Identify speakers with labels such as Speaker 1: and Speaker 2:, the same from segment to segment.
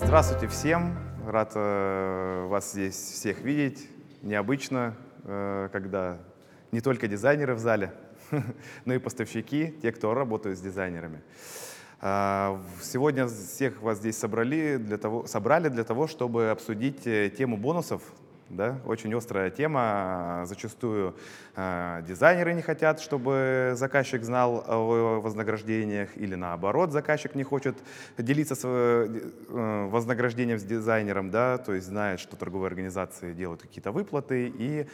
Speaker 1: Здравствуйте всем. Рад э, вас здесь всех видеть. Необычно, э, когда не только дизайнеры в зале, но и поставщики, те, кто работают с дизайнерами. А, сегодня всех вас здесь собрали для того, собрали для того, чтобы обсудить э, тему бонусов да? Очень острая тема. Зачастую э, дизайнеры не хотят, чтобы заказчик знал о вознаграждениях, или наоборот, заказчик не хочет делиться с, э, вознаграждением с дизайнером, да? то есть знает, что торговые организации делают какие-то выплаты, и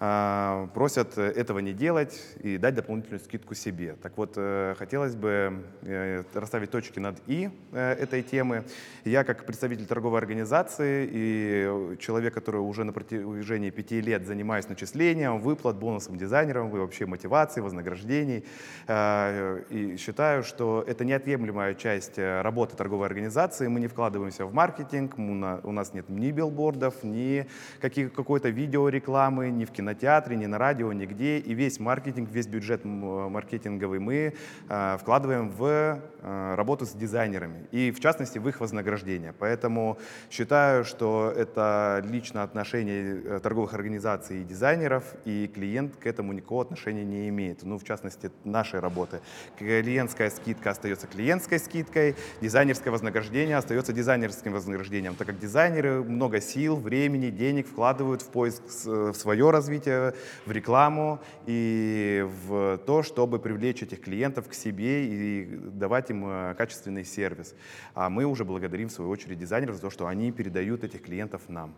Speaker 1: просят этого не делать и дать дополнительную скидку себе. Так вот, э, хотелось бы э, расставить точки над «и» э, этой темы. Я, как представитель торговой организации и человек, который уже на протяжении пяти лет занимаюсь начислением, выплат, бонусом дизайнерам, вообще мотивацией, вознаграждений, и считаю, что это неотъемлемая часть работы торговой организации. Мы не вкладываемся в маркетинг, у нас нет ни билбордов, ни какой-то видеорекламы, ни в кино кинотеатре, ни на радио, нигде. И весь маркетинг, весь бюджет маркетинговый мы э, вкладываем в э, работу с дизайнерами и, в частности, в их вознаграждение. Поэтому считаю, что это личное отношение э, торговых организаций и дизайнеров, и клиент к этому никакого отношения не имеет. Ну, в частности, нашей работы. Клиентская скидка остается клиентской скидкой, дизайнерское вознаграждение остается дизайнерским вознаграждением, так как дизайнеры много сил, времени, денег вкладывают в поиск в свое развитие, развитие, в рекламу и в то, чтобы привлечь этих клиентов к себе и давать им э, качественный сервис. А мы уже благодарим, в свою очередь, дизайнеров за то, что они передают этих клиентов нам.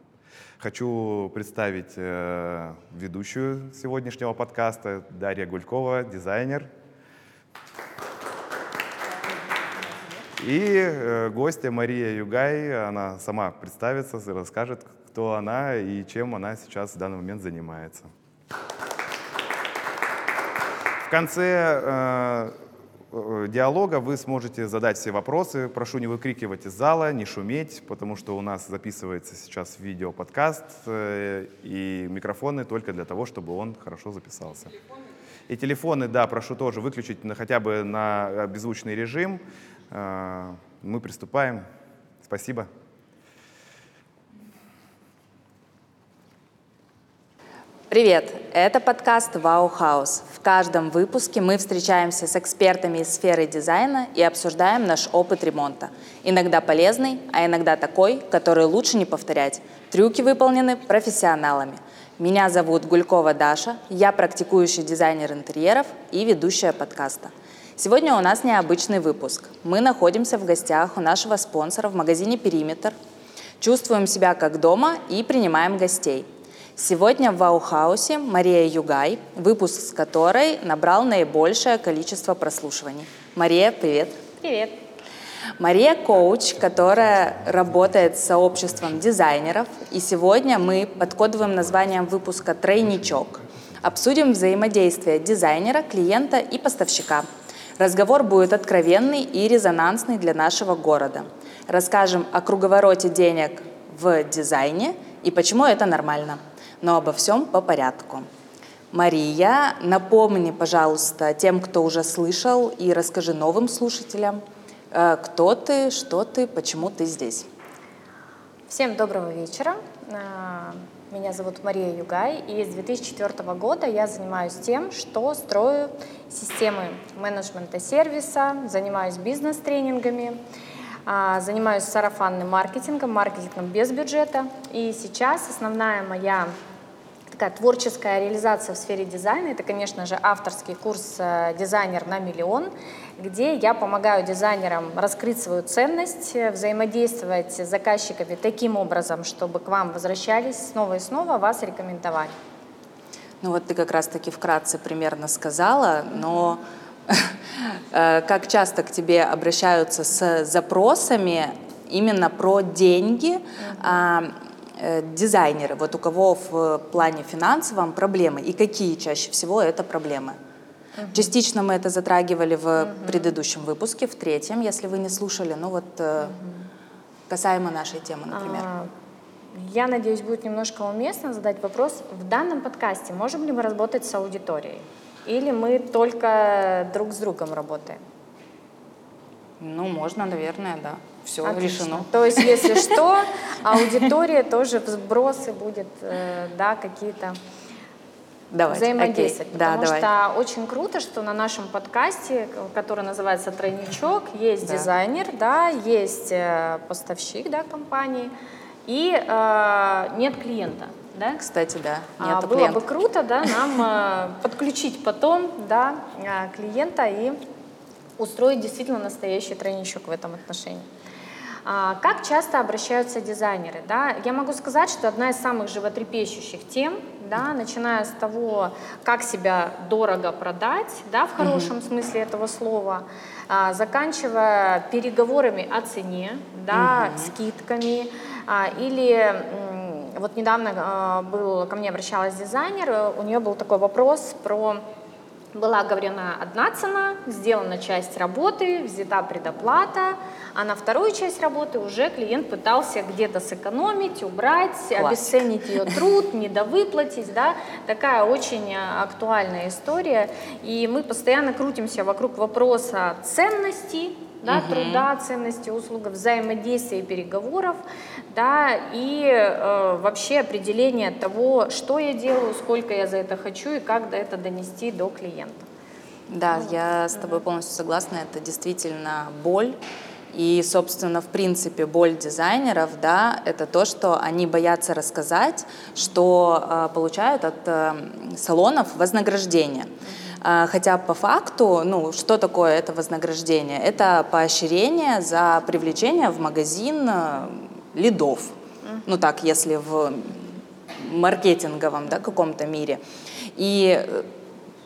Speaker 1: Хочу представить э, ведущую сегодняшнего подкаста Дарья Гулькова, дизайнер. И э, гостья Мария Югай, она сама представится, расскажет, кто она и чем она сейчас в данный момент занимается. В конце э, диалога вы сможете задать все вопросы. Прошу не выкрикивать из зала, не шуметь, потому что у нас записывается сейчас видео-подкаст, э, и микрофоны только для того, чтобы он хорошо записался. И телефоны, да, прошу тоже выключить на, хотя бы на беззвучный режим. Э, мы приступаем. Спасибо.
Speaker 2: Привет! Это подкаст «Вау Хаус». В каждом выпуске мы встречаемся с экспертами из сферы дизайна и обсуждаем наш опыт ремонта. Иногда полезный, а иногда такой, который лучше не повторять. Трюки выполнены профессионалами. Меня зовут Гулькова Даша, я практикующий дизайнер интерьеров и ведущая подкаста. Сегодня у нас необычный выпуск. Мы находимся в гостях у нашего спонсора в магазине «Периметр», чувствуем себя как дома и принимаем гостей – Сегодня в Ваухаусе Мария Югай, выпуск с которой набрал наибольшее количество прослушиваний. Мария, привет.
Speaker 3: Привет.
Speaker 2: Мария – коуч, которая работает с сообществом дизайнеров. И сегодня мы под кодовым названием выпуска «Тройничок» обсудим взаимодействие дизайнера, клиента и поставщика. Разговор будет откровенный и резонансный для нашего города. Расскажем о круговороте денег в дизайне и почему это нормально – но обо всем по порядку. Мария, напомни, пожалуйста, тем, кто уже слышал, и расскажи новым слушателям, э, кто ты, что ты, почему ты здесь.
Speaker 3: Всем доброго вечера. Э, меня зовут Мария Югай, и с 2004 года я занимаюсь тем, что строю системы менеджмента сервиса, занимаюсь бизнес-тренингами, э, занимаюсь сарафанным маркетингом, маркетингом без бюджета. И сейчас основная моя такая творческая реализация в сфере дизайна. Это, конечно же, авторский курс э, «Дизайнер на миллион», где я помогаю дизайнерам раскрыть свою ценность, взаимодействовать с заказчиками таким образом, чтобы к вам возвращались снова и снова, вас рекомендовали.
Speaker 2: Ну вот ты как раз-таки вкратце примерно сказала, но э, как часто к тебе обращаются с запросами именно про деньги, mm-hmm Э, дизайнеры, вот у кого в плане финансовом проблемы и какие чаще всего это проблемы? Угу. Частично мы это затрагивали в угу. предыдущем выпуске, в третьем, если вы не слушали, ну вот угу. касаемо нашей темы, например. А,
Speaker 3: я надеюсь, будет немножко уместно задать вопрос. В данном подкасте можем ли мы работать с аудиторией? Или мы только друг с другом работаем?
Speaker 2: Ну, можно, наверное, да. Все
Speaker 3: Отлично.
Speaker 2: решено.
Speaker 3: То есть, если что, аудитория тоже сбросы будет, э, да, какие-то
Speaker 2: Давайте,
Speaker 3: взаимодействовать.
Speaker 2: окей. Да,
Speaker 3: потому
Speaker 2: давай.
Speaker 3: что очень круто, что на нашем подкасте, который называется «Тройничок», есть
Speaker 2: Да.
Speaker 3: дизайнер, да, есть э, поставщик да, компании, и э, нет клиента. Да?
Speaker 2: Кстати, да,
Speaker 3: А,
Speaker 2: нету
Speaker 3: было
Speaker 2: клиента.
Speaker 3: бы круто да, нам э, подключить потом да, клиента и устроить действительно настоящий тройничок в этом отношении. А, Как часто обращаются дизайнеры? Да? Я могу сказать, что одна из самых животрепещущих тем, да, начиная с того, как себя дорого продать, да, в хорошем смысле этого слова, а, заканчивая переговорами о цене, да, скидками, а, или вот недавно а, был, ко мне обращалась дизайнер, у нее был такой вопрос про была оговорена одна цена, сделана часть работы, взята предоплата, а на вторую часть работы уже клиент пытался где-то сэкономить, убрать,
Speaker 2: Классика.
Speaker 3: обесценить ее труд, недовыплатить, да, такая очень э, актуальная история, и мы постоянно крутимся вокруг вопроса ценности, да, труда, ценности услуг, взаимодействия и переговоров, да, и э, вообще определение того, что я делаю, сколько я за это хочу и как до это донести до клиента.
Speaker 2: Да, я с тобой полностью согласна. Это действительно боль. И, собственно, в принципе, боль дизайнеров, да, это то, что они боятся рассказать, что э, получают от э, салонов вознаграждение. А, Хотя по факту, ну, что такое это вознаграждение? Это поощрение за привлечение в магазин э, лидов. Ну так, если в маркетинговом да, каком-то мире. И э,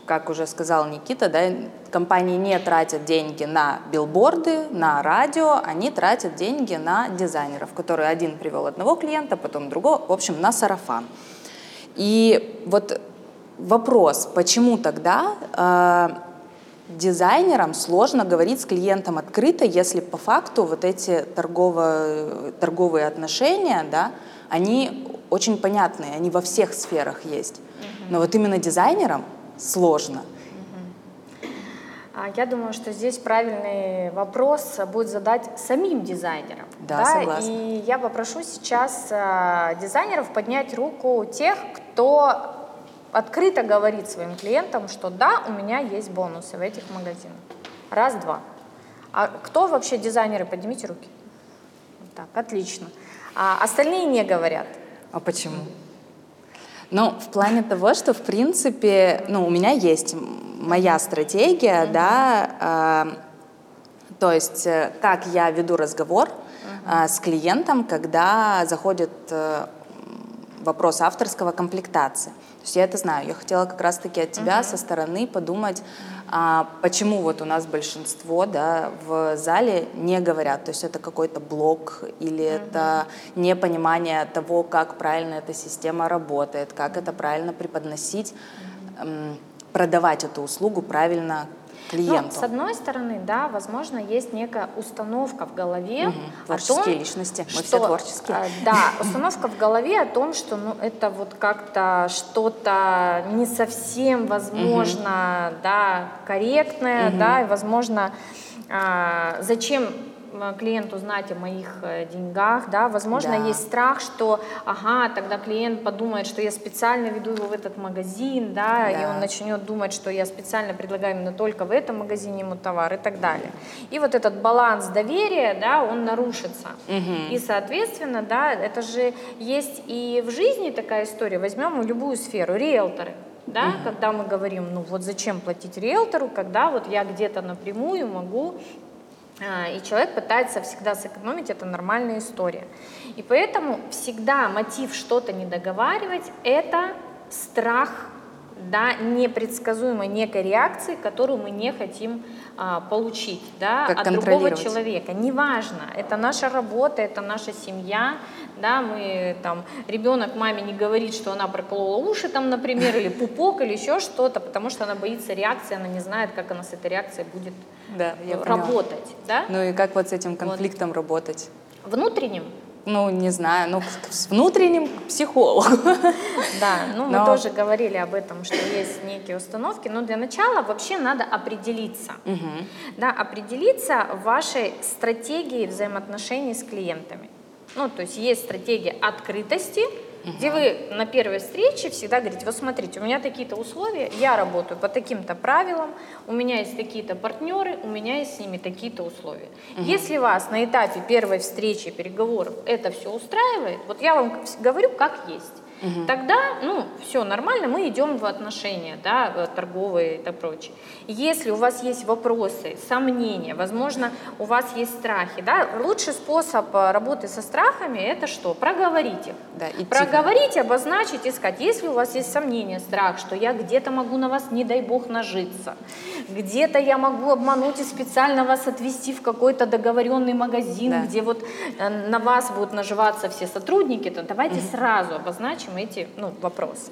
Speaker 2: как уже сказал Никита, да, компании не тратят деньги на билборды, на радио, они тратят деньги на дизайнеров, которые один привел одного клиента, потом другого, в общем, на сарафан. И вот вопрос, почему тогда э, дизайнерам сложно говорить с клиентом открыто, если по факту вот эти торгово, торговые отношения, да, они очень понятные, они во всех сферах есть. Но вот именно дизайнерам сложно.
Speaker 3: А Я думаю, что здесь правильный вопрос будет задать самим дизайнерам.
Speaker 2: Да, согласна.
Speaker 3: И я попрошу сейчас э, дизайнеров поднять руку тех, кто открыто говорит своим клиентам, что да, у меня есть бонусы в этих магазинах. Раз, два. А кто вообще дизайнеры? Поднимите руки. Вот Так, отлично. А остальные не говорят.
Speaker 2: А почему? Ну, в плане того, что, в принципе, ну, у меня есть моя стратегия, да, а, то есть э, как я веду разговор а, с клиентом, когда заходит э, вопрос авторского комплектации. То есть я это знаю. Я хотела как раз-таки от тебя со стороны подумать, а, почему вот у нас большинство да, в зале не говорят. То есть это какой-то блок или это непонимание того, как правильно эта система работает, как это правильно преподносить, м, продавать эту услугу правильно клиенту.
Speaker 3: Ну, с одной стороны, да, возможно, есть некая установка в голове о
Speaker 2: Творческие
Speaker 3: том,
Speaker 2: личности. Мы
Speaker 3: что,
Speaker 2: все творческие.
Speaker 3: э, Да, установка в голове о том, что ну, это вот как-то что-то не совсем, возможно, да, корректное, да, и, возможно, а, зачем м, клиенту знать о моих э, деньгах, да, возможно,
Speaker 2: Да.
Speaker 3: есть страх, что, ага, тогда клиент подумает, что я специально веду его в этот магазин, да, и
Speaker 2: Да.
Speaker 3: он начнет думать, что я специально предлагаю именно только в этом магазине ему товар и так далее. И вот этот баланс доверия, да, он нарушится. И, соответственно, да, это же есть и в жизни такая история. Возьмем любую сферу, риэлторы. Да, когда мы говорим, ну вот зачем платить риэлтору, когда вот я где-то напрямую могу и человек пытается всегда сэкономить, это нормальная история. И поэтому всегда мотив что-то не договаривать – это страх да, непредсказуемой некой реакции, которую мы не хотим а, получить да,
Speaker 2: Как
Speaker 3: от другого человека. Неважно, это наша работа, это наша семья, да, мы там, ребенок маме не говорит, что она проколола уши там, например, или пупок, или еще что-то, потому что она боится реакции, она не знает, как она с этой реакцией будет
Speaker 2: Да, я поняла.
Speaker 3: работать, да?
Speaker 2: Ну и как вот с этим конфликтом работать?
Speaker 3: Внутренним,
Speaker 2: ну, не знаю, ну, с внутренним психологом.
Speaker 3: Да, ну мы
Speaker 2: Но...
Speaker 3: тоже говорили об этом, что есть некие установки, но для начала вообще надо определиться.
Speaker 2: Угу.
Speaker 3: Да, определиться в вашей стратегии взаимоотношений с клиентами. Ну, то есть есть стратегия открытости, где вы на первой встрече всегда говорите, вот смотрите, у меня такие-то условия, я работаю по таким-то правилам, у меня есть такие-то партнеры, у меня есть с ними такие-то условия. Угу. Если вас на этапе первой встречи, переговоров это все устраивает, вот я вам говорю, как есть. Угу. Тогда, ну, все нормально, мы идем в отношения, да, торговые и так прочее. Если у вас есть вопросы, сомнения, возможно, у вас есть страхи, да, лучший способ э, работы со страхами это что? Проговорить их.
Speaker 2: Да, идти.
Speaker 3: Проговорить, обозначить, искать. Если у вас есть сомнения, страх, что я где-то могу на вас, не дай бог, нажиться, где-то я могу обмануть и специально вас отвести в какой-то договоренный магазин, да. где вот э, на вас будут наживаться все сотрудники, то давайте угу. сразу обозначим эти ну, вопросы.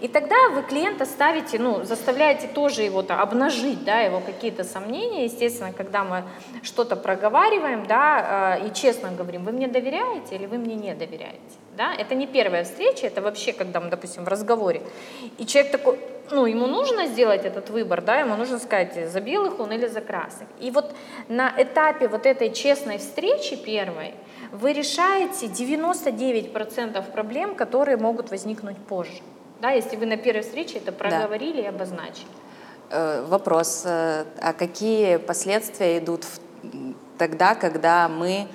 Speaker 3: И тогда вы клиента ставите, ну, заставляете тоже его -то обнажить, да, его какие-то сомнения. Естественно, когда мы что-то проговариваем, да, э, и честно говорим, вы мне доверяете или вы мне не доверяете, да, это не первая встреча, это вообще, когда мы, допустим, в разговоре, и человек такой, ну, ему нужно сделать этот выбор, да, ему нужно сказать, за белых он или за красных. И вот на этапе вот этой честной встречи первой вы решаете 99% проблем, которые могут возникнуть позже. Да, если вы на первой встрече это проговорили да. и обозначили.
Speaker 2: Э, вопрос, э, а какие последствия идут тогда, когда мы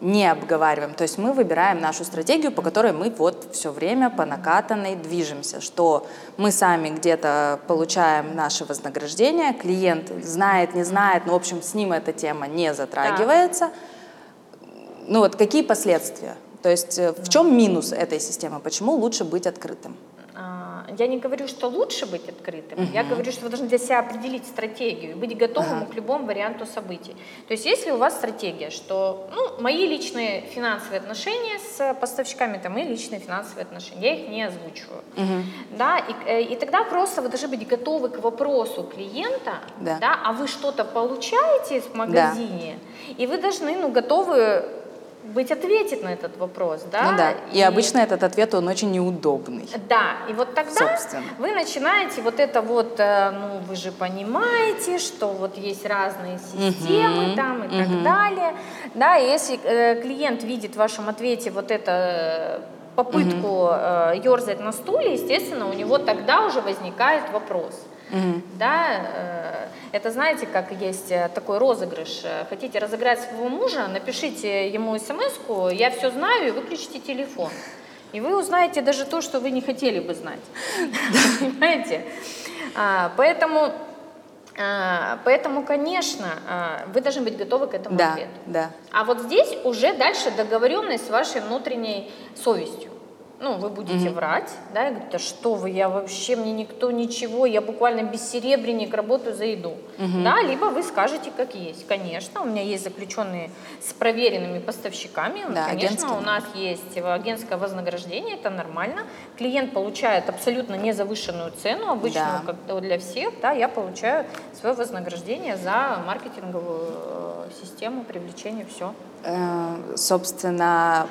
Speaker 2: не обговариваем. То есть мы выбираем нашу стратегию, по которой мы вот все время по накатанной движемся, что мы сами где-то получаем наше вознаграждение, клиент знает, не знает, но в общем с ним эта тема не затрагивается. Да. Ну вот какие последствия? То есть э, в чем минус этой системы? Почему лучше быть открытым?
Speaker 3: я не говорю, что лучше быть открытым, угу. я говорю, что вы должны для себя определить стратегию и быть готовым ага. к любому варианту событий. То есть если у вас стратегия, что ну, мои личные финансовые отношения с поставщиками, это мои личные финансовые отношения, я их не озвучиваю. Угу. Да, и, э, и тогда просто вы должны быть готовы к вопросу клиента, да. Да, а вы что-то получаете в магазине, да. и вы должны ну, готовы быть ответить на этот вопрос, да?
Speaker 2: Ну да, и, и обычно этот ответ, он очень неудобный.
Speaker 3: Да, и вот тогда Собственно. вы начинаете вот это вот, э, ну вы же понимаете, что вот есть разные системы угу, там и угу. так далее, да, и если э, клиент видит в вашем ответе вот это э, попытку угу. э, ерзать на стуле, естественно, у него тогда уже возникает вопрос. Угу. Да, э, это знаете, как есть э, такой розыгрыш. Хотите разыграть своего мужа, напишите ему смс я все знаю, и выключите телефон. И вы узнаете даже то, что вы не хотели бы знать. Понимаете? А, поэтому а, Поэтому, конечно, а, вы должны быть готовы к этому
Speaker 2: да,
Speaker 3: ответу.
Speaker 2: Да.
Speaker 3: А вот здесь уже дальше договоренность с вашей внутренней совестью ну, вы будете mm-hmm. врать, да, и говорить, да что вы, я вообще, мне никто ничего, я буквально бессеребренник, работаю за еду, mm-hmm. да, либо вы скажете, как есть. Конечно, у меня есть заключенные с проверенными поставщиками, да, конечно, агентские. у нас есть агентское вознаграждение, это нормально, клиент получает абсолютно незавышенную цену, обычную, да. как для всех, да, я получаю свое вознаграждение за маркетинговую э, систему привлечения, все.
Speaker 2: Э, собственно,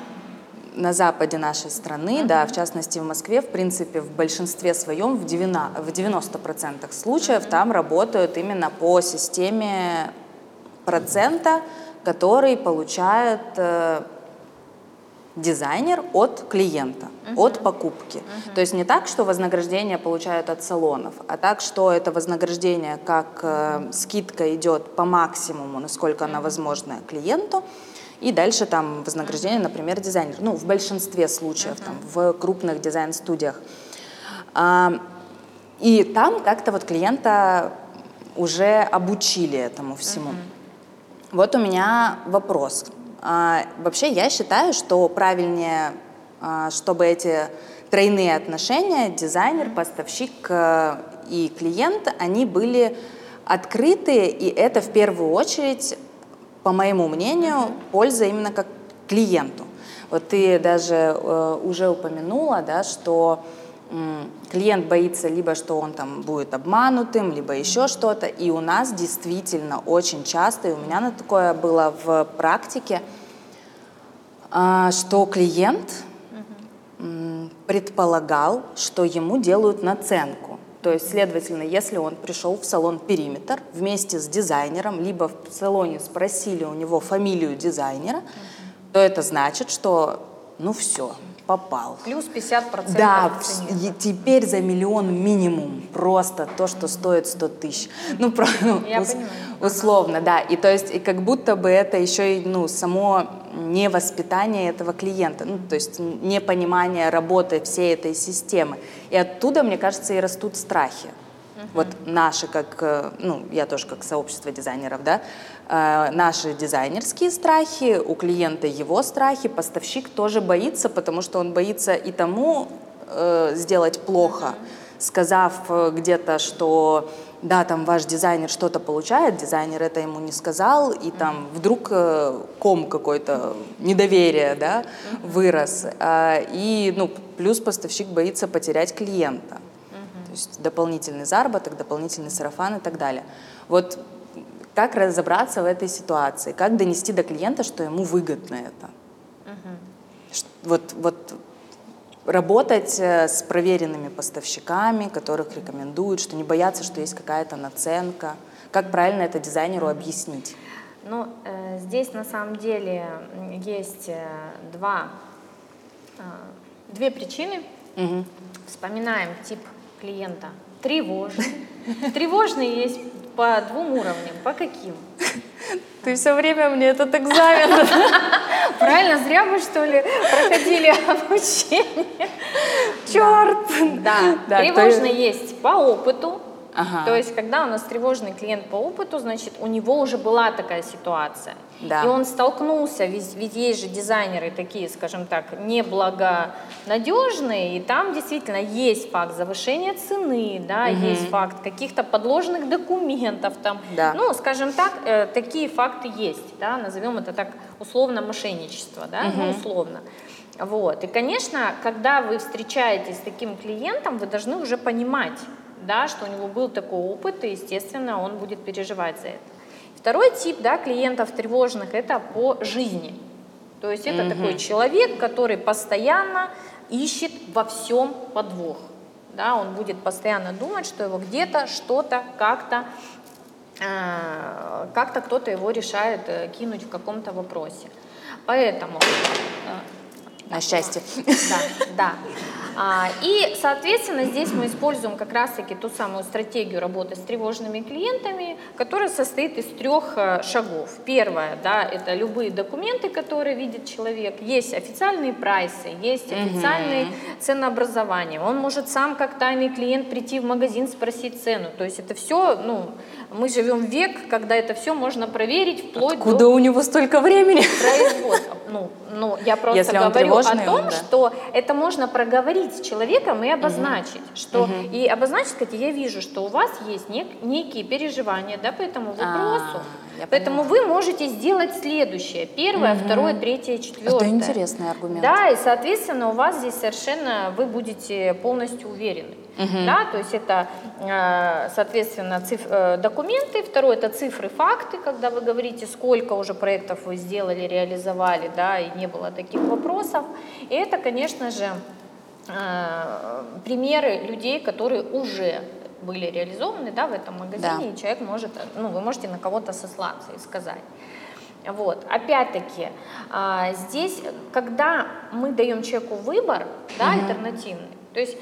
Speaker 2: на западе нашей страны, uh-huh. да, в частности в Москве, в принципе, в большинстве своем, в 90%, в 90% случаев uh-huh. там работают именно по системе процента, который получает э, дизайнер от клиента, uh-huh. от покупки. Uh-huh. То есть не так, что вознаграждение получают от салонов, а так, что это вознаграждение как э, скидка идет по максимуму, насколько она возможна клиенту, и дальше там вознаграждение, например, дизайнер. Ну, в большинстве случаев, там, в крупных дизайн-студиях. А, и там как-то вот клиента уже обучили этому всему. Вот у меня вопрос. А, вообще я считаю, что правильнее, а, чтобы эти тройные отношения, дизайнер, поставщик э, и клиент, они были открытые, и это в первую очередь по моему мнению, польза именно как клиенту. Вот ты даже э, уже упомянула, да, что клиент боится либо, что он там будет обманутым, либо еще что-то. И у нас действительно очень часто, и у меня на такое было в практике, А, что клиент предполагал, что ему делают наценку. То есть, следовательно, если он пришел в салон «Периметр» вместе с дизайнером, либо в салоне спросили у него фамилию дизайнера, то это значит, что ну все, попал.
Speaker 3: Плюс 50%
Speaker 2: Да,
Speaker 3: цене.
Speaker 2: теперь за миллион минимум. Просто то, что стоит 100 тысяч. Ну, про- ну,
Speaker 3: Я
Speaker 2: ус-
Speaker 3: понимаю.
Speaker 2: условно, да. И то есть, и как будто бы это еще и, ну, само невоспитание этого клиента, ну, то есть непонимание работы всей этой системы. И оттуда, мне кажется, и растут страхи. Вот наши, как, э, ну, я тоже как сообщество дизайнеров, да, наши дизайнерские страхи, у клиента его страхи, поставщик тоже боится, потому что он боится и тому э, сделать плохо, сказав э, где-то, что да, там ваш дизайнер что-то получает, дизайнер это ему не сказал, и там вдруг э, ком какой-то недоверия, да, вырос. И, ну, плюс поставщик боится потерять клиента. То есть дополнительный заработок, дополнительный сарафан и так далее. Вот как разобраться в этой ситуации? Как донести до клиента, что ему выгодно это? Ш- Вот, вот работать э, с проверенными поставщиками, которых рекомендуют, что не бояться, что есть какая-то наценка. Как правильно это дизайнеру объяснить?
Speaker 3: Ну, э, здесь на самом деле есть э, два, э, две причины.
Speaker 2: Мгм.
Speaker 3: Вспоминаем тип клиента. Тревожный. Тревожный есть по двум уровням. По каким?
Speaker 2: Ты все время мне этот экзамен.
Speaker 3: Правильно, зря вы, что ли, проходили обучение.
Speaker 2: Черт!
Speaker 3: Да, тревожный есть по опыту.
Speaker 2: Ага.
Speaker 3: То есть, когда у нас тревожный клиент по опыту, значит, у него уже была такая ситуация.
Speaker 2: Да.
Speaker 3: И он столкнулся, ведь, ведь есть же дизайнеры такие, скажем так, неблагонадежные, и там действительно есть факт завышения цены, да, есть факт каких-то подложных документов, там,
Speaker 2: Да.
Speaker 3: ну, скажем так, э, такие факты есть, да, назовем это так условно мошенничество, да, ну, условно. Вот. И, конечно, когда вы встречаетесь с таким клиентом, вы должны уже понимать, да, что у него был такой опыт, и, естественно, он будет переживать за это. Второй тип да, клиентов тревожных – это по жизни. То есть это такой человек, который постоянно ищет во всем подвох. Да, он будет постоянно думать, что его где-то, что-то, как-то, э, как-то кто-то его решает э, кинуть в каком-то вопросе. Поэтому э,
Speaker 2: На счастье.
Speaker 3: да, да. А, и, соответственно, здесь мы используем как раз-таки ту самую стратегию работы с тревожными клиентами, которая состоит из трех э, шагов. Первое, да, это любые документы, которые видит человек. Есть официальные прайсы, есть официальные ценообразования. Он может сам, как тайный клиент, прийти в магазин, спросить цену. То есть это все, ну, мы живем век, когда это все можно проверить вплоть до
Speaker 2: Куда у него столько времени?
Speaker 3: производства. Ну, ну, я просто
Speaker 2: Если
Speaker 3: говорю о том,
Speaker 2: да.
Speaker 3: что это можно проговорить с человеком и обозначить, что и обозначить, сказать, я вижу, что у вас есть нек- некие переживания, да, по этому вопросу.
Speaker 2: я
Speaker 3: Поэтому вы можете сделать следующее: первое, второе, третье, четвертое.
Speaker 2: Это интересный аргумент.
Speaker 3: Да, и, соответственно, у вас здесь совершенно вы будете полностью уверены. Да, то есть это, э, соответственно, циф- э, документы, второе это цифры, факты, когда вы говорите, сколько уже проектов вы сделали, реализовали, да, и не было таких вопросов. И это, конечно же, э, примеры людей, которые уже были реализованы да, в этом магазине,
Speaker 2: Да.
Speaker 3: и человек может, ну, вы можете на кого-то сослаться и сказать. Вот. Опять-таки, здесь, когда мы даем человеку выбор, да, альтернативный, то есть,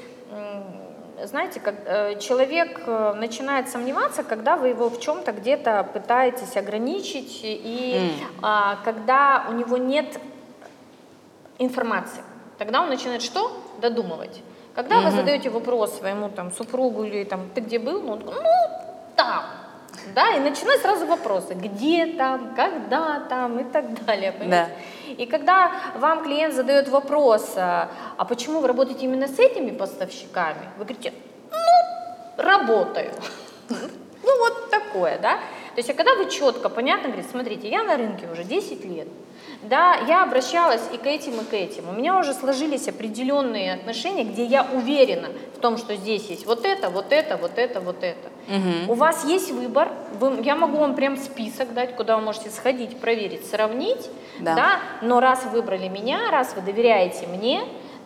Speaker 3: знаете, как, э, человек э, начинает сомневаться, когда вы его в чем-то где-то пытаетесь ограничить, и а, когда у него нет информации. Тогда он начинает что? Додумывать. Когда вы задаете вопрос своему там, супругу или там, ты где был? Ну, он ну, там. Да, и начинают сразу вопросы, где там, когда там и так далее. понимаете? И когда вам клиент задает вопрос, а а почему вы работаете именно с этими поставщиками, вы говорите, ну, работаю. Ну, вот такое, да. То есть, а когда вы четко, понятно, говорите, смотрите, я на рынке уже 10 лет, да, я обращалась и к этим, и к этим. У меня уже сложились определенные отношения, где я уверена в том, что здесь есть вот это, вот это, вот это, вот это. Угу. У вас есть выбор, вы, я могу вам прям список дать, куда вы можете сходить, проверить, сравнить, да. да, но раз вы выбрали меня, раз вы доверяете мне,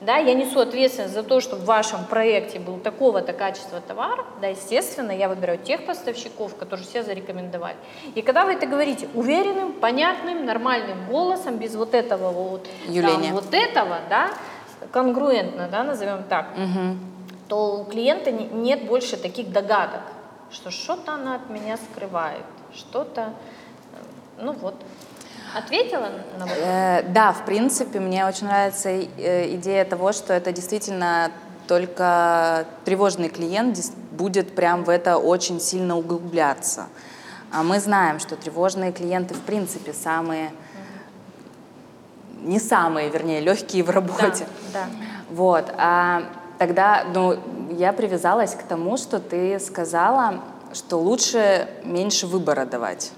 Speaker 3: да, я несу ответственность за то, чтобы в вашем проекте был такого-то качества товара, да, естественно, я выбираю тех поставщиков, которые все зарекомендовали. И когда вы это говорите уверенным, понятным, нормальным голосом, без вот этого вот, там, вот этого, да, конгруентно, да, назовем так, угу. то у клиента нет больше таких догадок, что что-то она от меня скрывает, что-то, ну вот. Ответила на вопрос? Э,
Speaker 2: да, в принципе, мне очень нравится э, идея того, что это действительно только тревожный клиент будет прям в это очень сильно углубляться. А мы знаем, что тревожные клиенты в принципе самые, не самые, вернее, легкие в работе.
Speaker 3: Да, да.
Speaker 2: Вот. А тогда, ну, я привязалась к тому, что ты сказала, что лучше меньше выбора давать.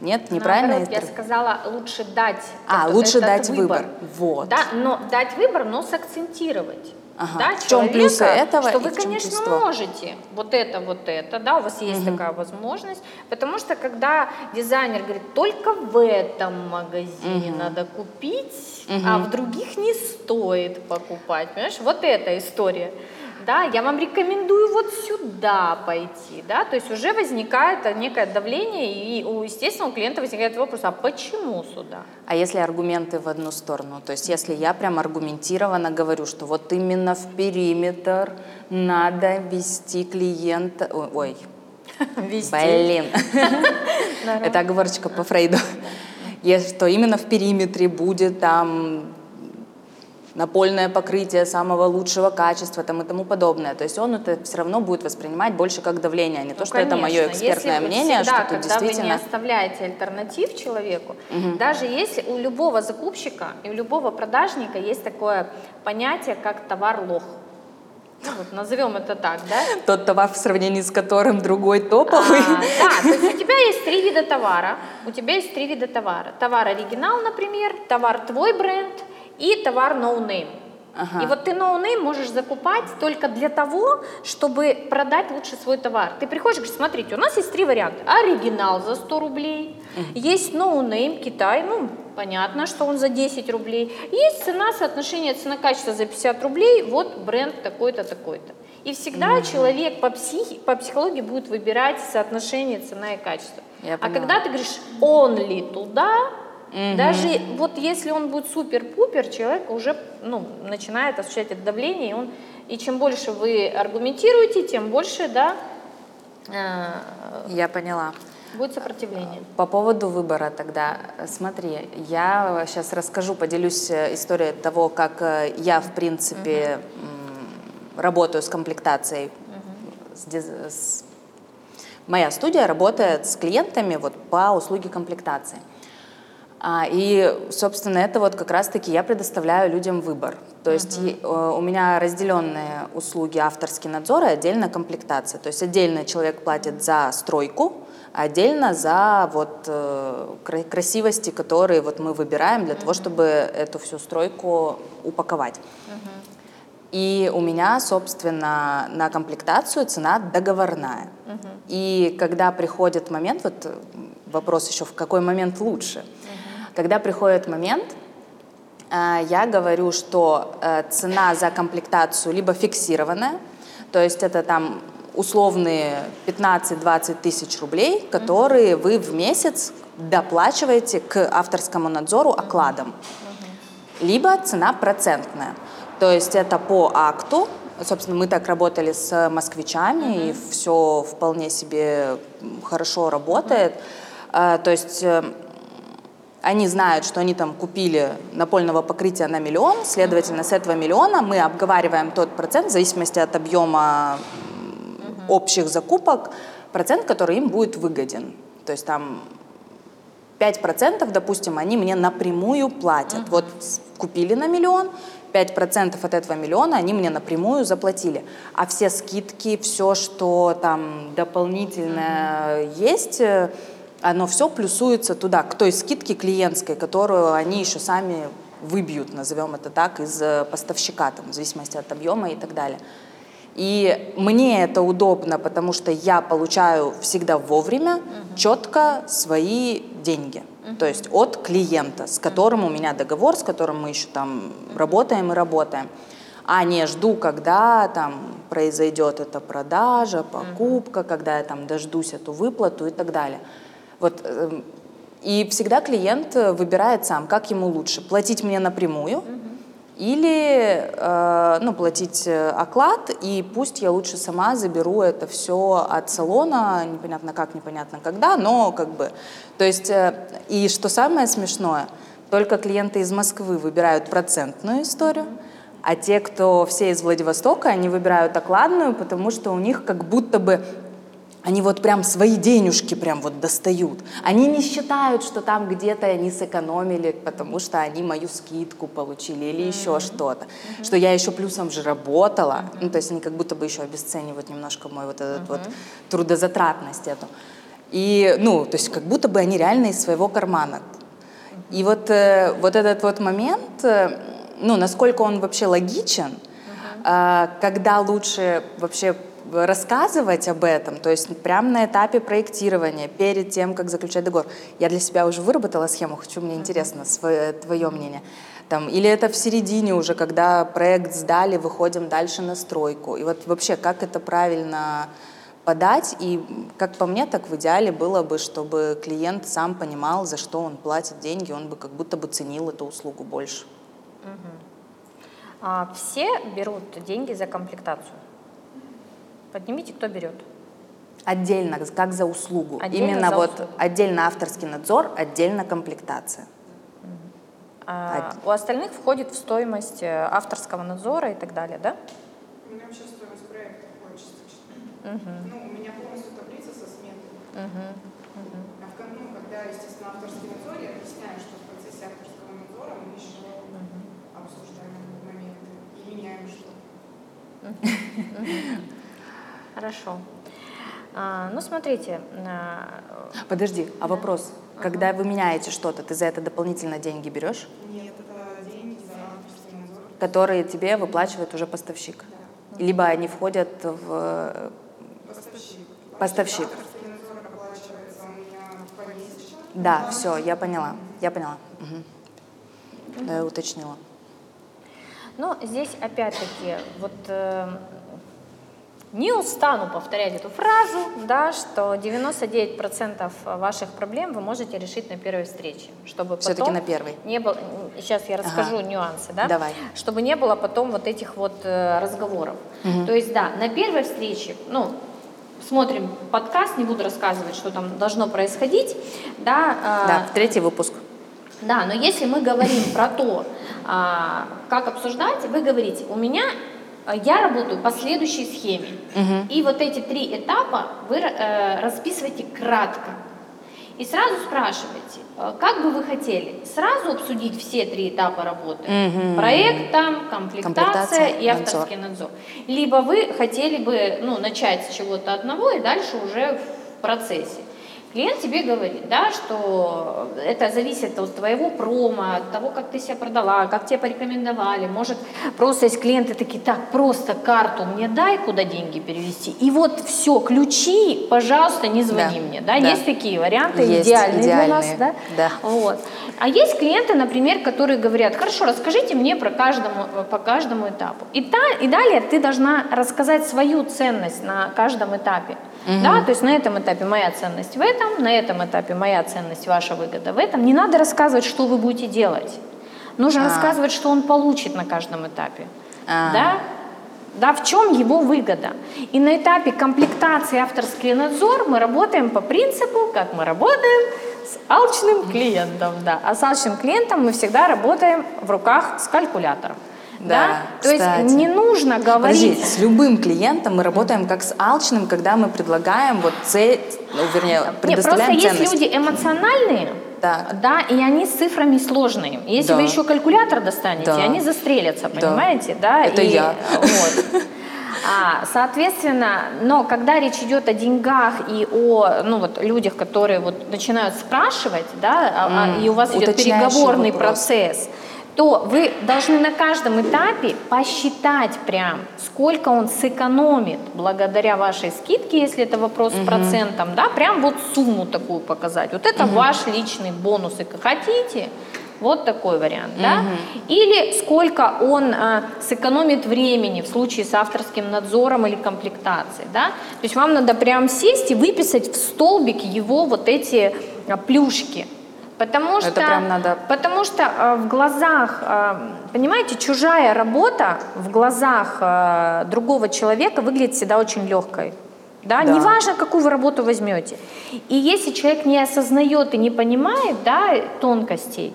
Speaker 2: Нет, неправильно.
Speaker 3: Наоборот, я сказала, лучше дать.
Speaker 2: А, этот, лучше этот дать выбор. выбор. Вот.
Speaker 3: Да, но дать выбор, но сакцентировать.
Speaker 2: Ага. Да, в чем плюсы этого?
Speaker 3: Что вы, конечно, чувства? можете вот это, вот это, да, у вас есть угу. такая возможность, потому что когда дизайнер говорит, только в этом магазине угу. надо купить, угу. а в других не стоит покупать, понимаешь, вот эта история да, я вам рекомендую вот сюда пойти, да, то есть уже возникает некое давление, и, у, естественно, у клиента возникает вопрос, а почему сюда?
Speaker 2: А если аргументы в одну сторону, то есть если я прям аргументированно говорю, что вот именно в периметр надо вести клиента, ой,
Speaker 3: Вести.
Speaker 2: Блин. Это оговорочка по Фрейду. Что именно в периметре будет там напольное покрытие самого лучшего качества там, и тому подобное. То есть он это все равно будет воспринимать больше как давление, а не ну, то, что конечно. это мое экспертное
Speaker 3: если
Speaker 2: мнение,
Speaker 3: всегда,
Speaker 2: что
Speaker 3: тут
Speaker 2: когда действительно...
Speaker 3: вы не оставляете альтернатив человеку, угу. даже если у любого закупщика и у любого продажника есть такое понятие, как товар-лох. Ну, вот, назовем это так, да?
Speaker 2: Тот товар, в сравнении с которым другой топовый. А,
Speaker 3: да, то есть у тебя есть три вида товара. У тебя есть три вида товара. Товар оригинал, например, товар твой бренд – и товар no name. Ага. И вот ты no name можешь закупать только для того, чтобы продать лучше свой товар. Ты приходишь и говоришь, смотрите, у нас есть три варианта. Оригинал за 100 рублей, угу. есть no name Китай, ну, понятно, что он за 10 рублей. Есть цена, соотношение цена-качество за 50 рублей, вот бренд такой-то, такой-то. И всегда угу. человек по, психи, по психологии будет выбирать соотношение цена и качество. Я а когда ты говоришь only туда, Угу. Даже вот если он будет супер-пупер, человек уже ну, начинает ощущать это давление, и, он, и чем больше вы аргументируете, тем больше, да,
Speaker 2: э, Я поняла.
Speaker 3: Будет сопротивление.
Speaker 2: По поводу выбора тогда, смотри, я сейчас расскажу, поделюсь э, историей того, как э, я, в принципе, угу. работаю с комплектацией. Угу. С, с... Моя студия работает с клиентами вот, по услуге комплектации. А, и, собственно, это вот как раз-таки я предоставляю людям выбор. То есть uh-huh. у меня разделенные услуги авторский надзор и отдельно комплектация. То есть отдельно человек платит за стройку, а отдельно за вот э, красивости, которые вот мы выбираем для uh-huh. того, чтобы эту всю стройку упаковать. Uh-huh. И у меня, собственно, на комплектацию цена договорная. Uh-huh. И когда приходит момент, вот вопрос еще, в какой момент лучше – когда приходит момент, э, я говорю, что э, цена за комплектацию либо фиксированная, то есть это там условные 15-20 тысяч рублей, которые вы в месяц доплачиваете к авторскому надзору окладом. Либо цена процентная. То есть это по акту, собственно, мы так работали с москвичами, uh-huh. и все вполне себе хорошо работает. Uh-huh. То есть они знают, что они там купили напольного покрытия на миллион, следовательно, с этого миллиона мы обговариваем тот процент в зависимости от объема общих закупок, процент, который им будет выгоден. То есть там 5%, допустим, они мне напрямую платят. Uh-huh. Вот купили на миллион, 5% от этого миллиона они мне напрямую заплатили. А все скидки, все, что там дополнительное mm-hmm. есть, э, оно все плюсуется туда, к той скидке клиентской, которую они еще сами выбьют, назовем это так, из э, поставщика, там, в зависимости от объема и так далее. И мне это удобно, потому что я получаю всегда вовремя, uh-huh. четко свои деньги. Uh-huh. То есть от клиента, с которым у меня договор, с которым мы еще там работаем и работаем. А не жду, когда там произойдет эта продажа, покупка, когда я там дождусь эту выплату и так далее. Вот эм, и всегда клиент выбирает сам, как ему лучше, платить мне напрямую или э, ну, платить э, оклад, и пусть я лучше сама заберу это все от салона, непонятно как, непонятно когда, но как бы, то есть, э, и что самое смешное, только клиенты из Москвы выбирают процентную историю, а те, кто все из Владивостока, они выбирают окладную, потому что у них как будто бы они вот прям свои денежки прям вот достают. Они не считают, что там где-то они сэкономили, потому что они мою скидку получили или mm-hmm. еще что-то. Mm-hmm. Что я еще плюсом же работала. Mm-hmm. Ну, то есть они как будто бы еще обесценивают немножко мой вот этот mm-hmm. вот трудозатратность эту. И, ну, то есть как будто бы они реально из своего кармана. И вот, э, вот этот вот момент, э, ну, насколько он вообще логичен, uh-huh. э, когда лучше вообще рассказывать об этом, то есть прямо на этапе проектирования, перед тем, как заключать договор. Я для себя уже выработала схему, хочу, мне интересно свое, твое мнение. Там, или это в середине уже, когда проект сдали, выходим дальше на стройку. И вот вообще, как это правильно подать, и как по мне, так в идеале было бы, чтобы клиент сам понимал, за что он платит деньги, он бы как будто бы ценил эту услугу больше.
Speaker 3: Угу. А все берут деньги за комплектацию? Поднимите, кто берет.
Speaker 2: Отдельно, как за услугу. Отдельно Именно за вот услугу. отдельно авторский надзор, отдельно комплектация.
Speaker 3: А, у остальных входит в стоимость э, авторского надзора и так далее, да?
Speaker 4: У меня вообще стоимость проекта входит Угу. Ну, у меня полностью таблица со сметой. Угу. Угу. А в, ну, когда, естественно, авторский надзор, я объясняю, что в процессе авторского надзора мы еще угу. обсуждаем моменты и меняем что-то.
Speaker 3: Хорошо. А, ну, смотрите. А...
Speaker 2: Подожди, а да. вопрос. Ага. Когда вы меняете что-то, ты за это дополнительно деньги берешь?
Speaker 4: Нет, это деньги за надзор.
Speaker 2: Которые тебе выплачивает уже поставщик? Да. Либо они входят в...
Speaker 4: Поставщик.
Speaker 2: Поставщик. Да, да, все, я поняла. Я поняла. Угу. Да, я уточнила.
Speaker 3: Ну, здесь опять-таки, вот э, не устану повторять эту фразу, да, что 99% ваших проблем вы можете решить на первой встрече, чтобы
Speaker 2: Все-таки
Speaker 3: потом
Speaker 2: на первой.
Speaker 3: Не было, сейчас я расскажу ага. нюансы, да,
Speaker 2: Давай.
Speaker 3: чтобы не было потом вот этих вот э, разговоров. Угу. То есть, да, на первой встрече, ну, смотрим подкаст, не буду рассказывать, что там должно происходить, да.
Speaker 2: Э, да, третий выпуск.
Speaker 3: Да, но если мы говорим про то, а, как обсуждать, вы говорите, у меня Э, я работаю по следующей схеме. Угу. И вот эти три этапа вы э, расписываете кратко. И сразу спрашиваете, э, как бы вы хотели сразу обсудить все три этапа работы? Угу. Проект, там, комплектация, комплектация и авторский надзор. надзор. Либо вы хотели бы ну, начать с чего-то одного и дальше уже в процессе. Клиент тебе говорит, да, что это зависит от твоего промо, от того, как ты себя продала, как тебя порекомендовали. Может, просто есть клиенты такие, так, просто карту мне дай, куда деньги перевести. И вот все, ключи, пожалуйста, не звони да. мне. Да? да? Есть такие варианты, есть, идеальные, идеальные для нас. Да?
Speaker 2: Да.
Speaker 3: Вот. А есть клиенты, например, которые говорят, хорошо, расскажите мне про каждому, по каждому этапу. И, та, и далее ты должна рассказать свою ценность на каждом этапе. Угу. Да, то есть на этом этапе моя ценность в этом, на этом этапе моя ценность, ваша выгода в этом. Не надо рассказывать, что вы будете делать. Нужно а. рассказывать, что он получит на каждом этапе. А. Да? Да, в чем его выгода? И на этапе комплектации авторский надзор мы работаем по принципу, как мы работаем с алчным клиентом. Да. А с алчным клиентом мы всегда работаем в руках с калькулятором. Да, да? То есть не нужно говорить...
Speaker 2: Подожди, с любым клиентом мы работаем как с алчным, когда мы предлагаем вот цель, ну, вернее, предоставляем
Speaker 3: Нет, просто
Speaker 2: ценность.
Speaker 3: есть люди эмоциональные,
Speaker 2: Так.
Speaker 3: Да, и они с цифрами сложные. Если
Speaker 2: Да.
Speaker 3: вы еще калькулятор достанете,
Speaker 2: Да.
Speaker 3: они застрелятся,
Speaker 2: Да.
Speaker 3: понимаете? Да.
Speaker 2: Это
Speaker 3: И,
Speaker 2: я.
Speaker 3: Вот. А, соответственно, но когда речь идет о деньгах и о ну, вот, людях, которые вот начинают спрашивать, да,
Speaker 2: М,
Speaker 3: и у вас идет переговорный
Speaker 2: вопрос.
Speaker 3: процесс, то вы должны на каждом этапе посчитать прям, сколько он сэкономит благодаря вашей скидке, если это вопрос с процентом, да, прям вот сумму такую показать. Вот это ваш личный бонус. И хотите, вот такой вариант, да? Или сколько он а, сэкономит времени в случае с авторским надзором или комплектацией, да? То есть вам надо прям сесть и выписать в столбик его вот эти а, плюшки. Потому
Speaker 2: Это
Speaker 3: что,
Speaker 2: прям надо-
Speaker 3: потому что а, в глазах, а, понимаете, чужая работа в глазах а, другого человека выглядит всегда очень легкой. Да?
Speaker 2: Да.
Speaker 3: Неважно, какую вы работу возьмете. И если человек не осознает и не понимает да, тонкостей,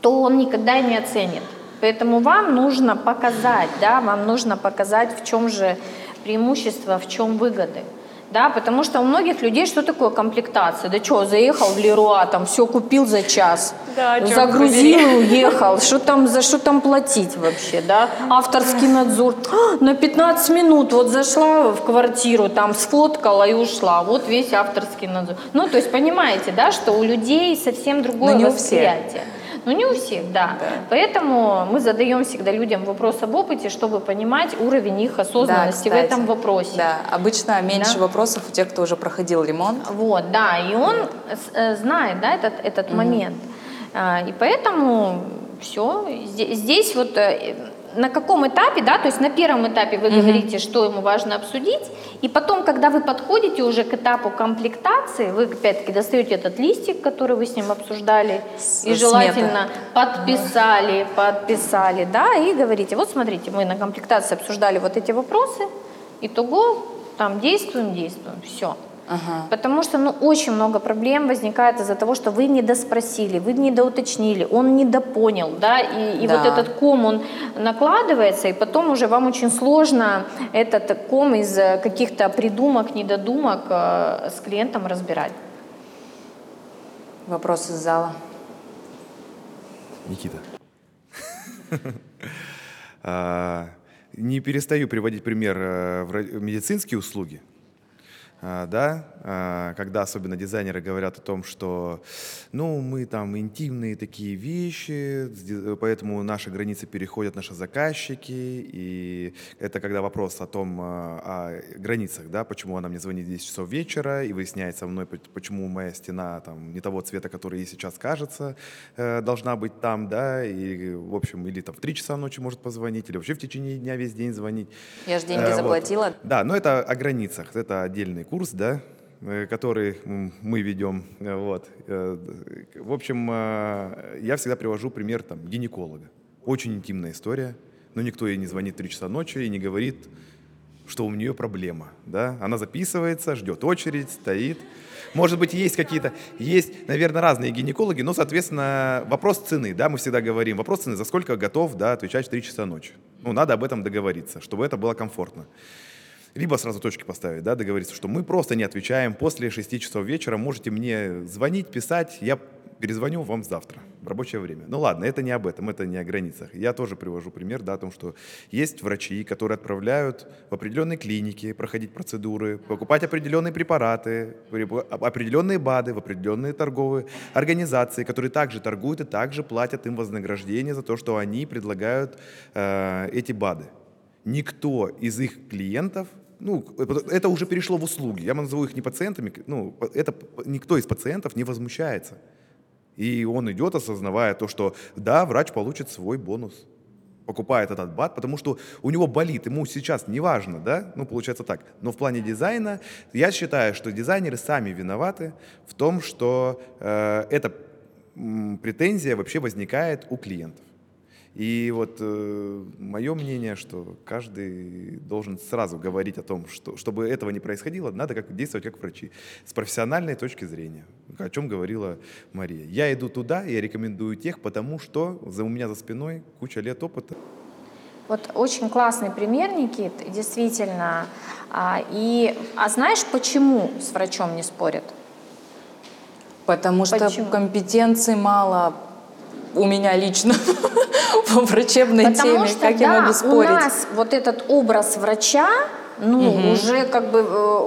Speaker 3: то он никогда не оценит. Поэтому вам нужно показать, да, вам нужно показать, в чем же преимущество, в чем выгоды. Да, потому что у многих людей что такое комплектация? Да что, заехал в Леруа, там все купил за час,
Speaker 2: Да,
Speaker 3: загрузил и уехал. Что там, за что там платить вообще, да? Авторский надзор. А, На 15 минут вот зашла в квартиру, там сфоткала и ушла. Вот весь авторский надзор. Ну, то есть понимаете, да, что у людей совсем другое
Speaker 2: Но не у всех.
Speaker 3: Восприятие. Ну, не у всех, да. Поэтому мы задаем всегда людям вопрос об опыте, чтобы понимать уровень их осознанности
Speaker 2: Да,
Speaker 3: в этом вопросе.
Speaker 2: Да, обычно меньше
Speaker 3: Да.
Speaker 2: вопросов у тех, кто уже проходил ремонт.
Speaker 3: Вот, да, и он э, знает, да, этот, этот момент. А, И поэтому все. Здесь вот э, на каком этапе, да, то есть на первом этапе вы говорите, что ему важно обсудить, и потом, когда вы подходите уже к этапу комплектации, вы опять-таки достаете этот листик, который вы с ним обсуждали,
Speaker 2: С-
Speaker 3: и
Speaker 2: смета.
Speaker 3: желательно подписали, подписали, да, и говорите, вот смотрите, мы на комплектации обсуждали вот эти вопросы, итого там действуем, действуем, все.
Speaker 2: Ага.
Speaker 3: Потому что ну, очень много проблем возникает из-за того, что вы недоспросили, вы недоуточнили, он недопонял, да, и, и
Speaker 2: Да.
Speaker 3: вот этот ком, он накладывается, и потом уже вам очень сложно этот ком из э, каких-то придумок, недодумок э, с клиентом разбирать.
Speaker 2: Вопрос из зала.
Speaker 1: Никита. А, Не перестаю приводить пример э, вра- медицинские услуги. А, Да, когда особенно дизайнеры говорят о том, что, ну, мы там интимные такие вещи, поэтому наши границы переходят наши заказчики, и это когда вопрос о том, а, о границах, да, почему она мне звонит в 10 часов вечера и выясняет со мной, почему моя стена там не того цвета, который ей сейчас кажется, э, должна быть там, да, и, в общем, или там в 3 часа ночи может позвонить, или вообще в течение дня весь день звонить.
Speaker 2: Я же деньги
Speaker 1: Э, вот.
Speaker 2: заплатила.
Speaker 1: Да, но это о границах, это отдельный курс, да, который м, мы ведем, э, вот. Э, В общем, э, я всегда привожу пример там гинеколога. Очень интимная история, но никто ей не звонит в 3 часа ночи и не говорит, что у нее проблема, да. Она записывается, ждет очередь, стоит. Может быть, есть какие-то, есть, наверное, разные гинекологи, но, соответственно, вопрос цены, да, мы всегда говорим, вопрос цены, за сколько готов, да, отвечать в 3 часа ночи. Ну, надо об этом договориться, чтобы это было комфортно. Либо сразу точки поставить, да, договориться, что мы просто не отвечаем. После 6 часов вечера можете мне звонить, писать, я перезвоню вам завтра в рабочее время. Ну ладно, это не об этом, это не о границах. Я тоже привожу пример, да, о том, что есть врачи, которые отправляют в определенные клиники проходить процедуры, покупать определенные препараты, преп- определенные БАДы в определенные торговые организации, которые также торгуют и также платят им вознаграждение за то, что они предлагают э, эти БАДы никто из их клиентов, ну, это уже перешло в услуги, я назову их не пациентами, ну, это никто из пациентов не возмущается. И он идет, осознавая то, что да, врач получит свой бонус, покупает этот бат, потому что у него болит, ему сейчас не важно, да, ну, получается так. Но в плане дизайна я считаю, что дизайнеры сами виноваты в том, что э, эта претензия вообще возникает у клиентов. И вот э, мое мнение, что каждый должен сразу говорить о том, что чтобы этого не происходило, надо как, действовать как врачи, с профессиональной точки зрения, о чем говорила Мария. Я иду туда, я рекомендую тех, потому что за, у меня за спиной куча лет опыта.
Speaker 3: Вот очень классный пример, Никит, действительно. А, и, а знаешь, почему с врачом не спорят?
Speaker 2: Потому что
Speaker 3: Почему?
Speaker 2: компетенций мало у меня лично по врачебной
Speaker 3: Потому
Speaker 2: теме.
Speaker 3: что,
Speaker 2: как
Speaker 3: да,
Speaker 2: я могу
Speaker 3: у
Speaker 2: спорить?
Speaker 3: нас вот этот образ врача, ну, уже как бы э,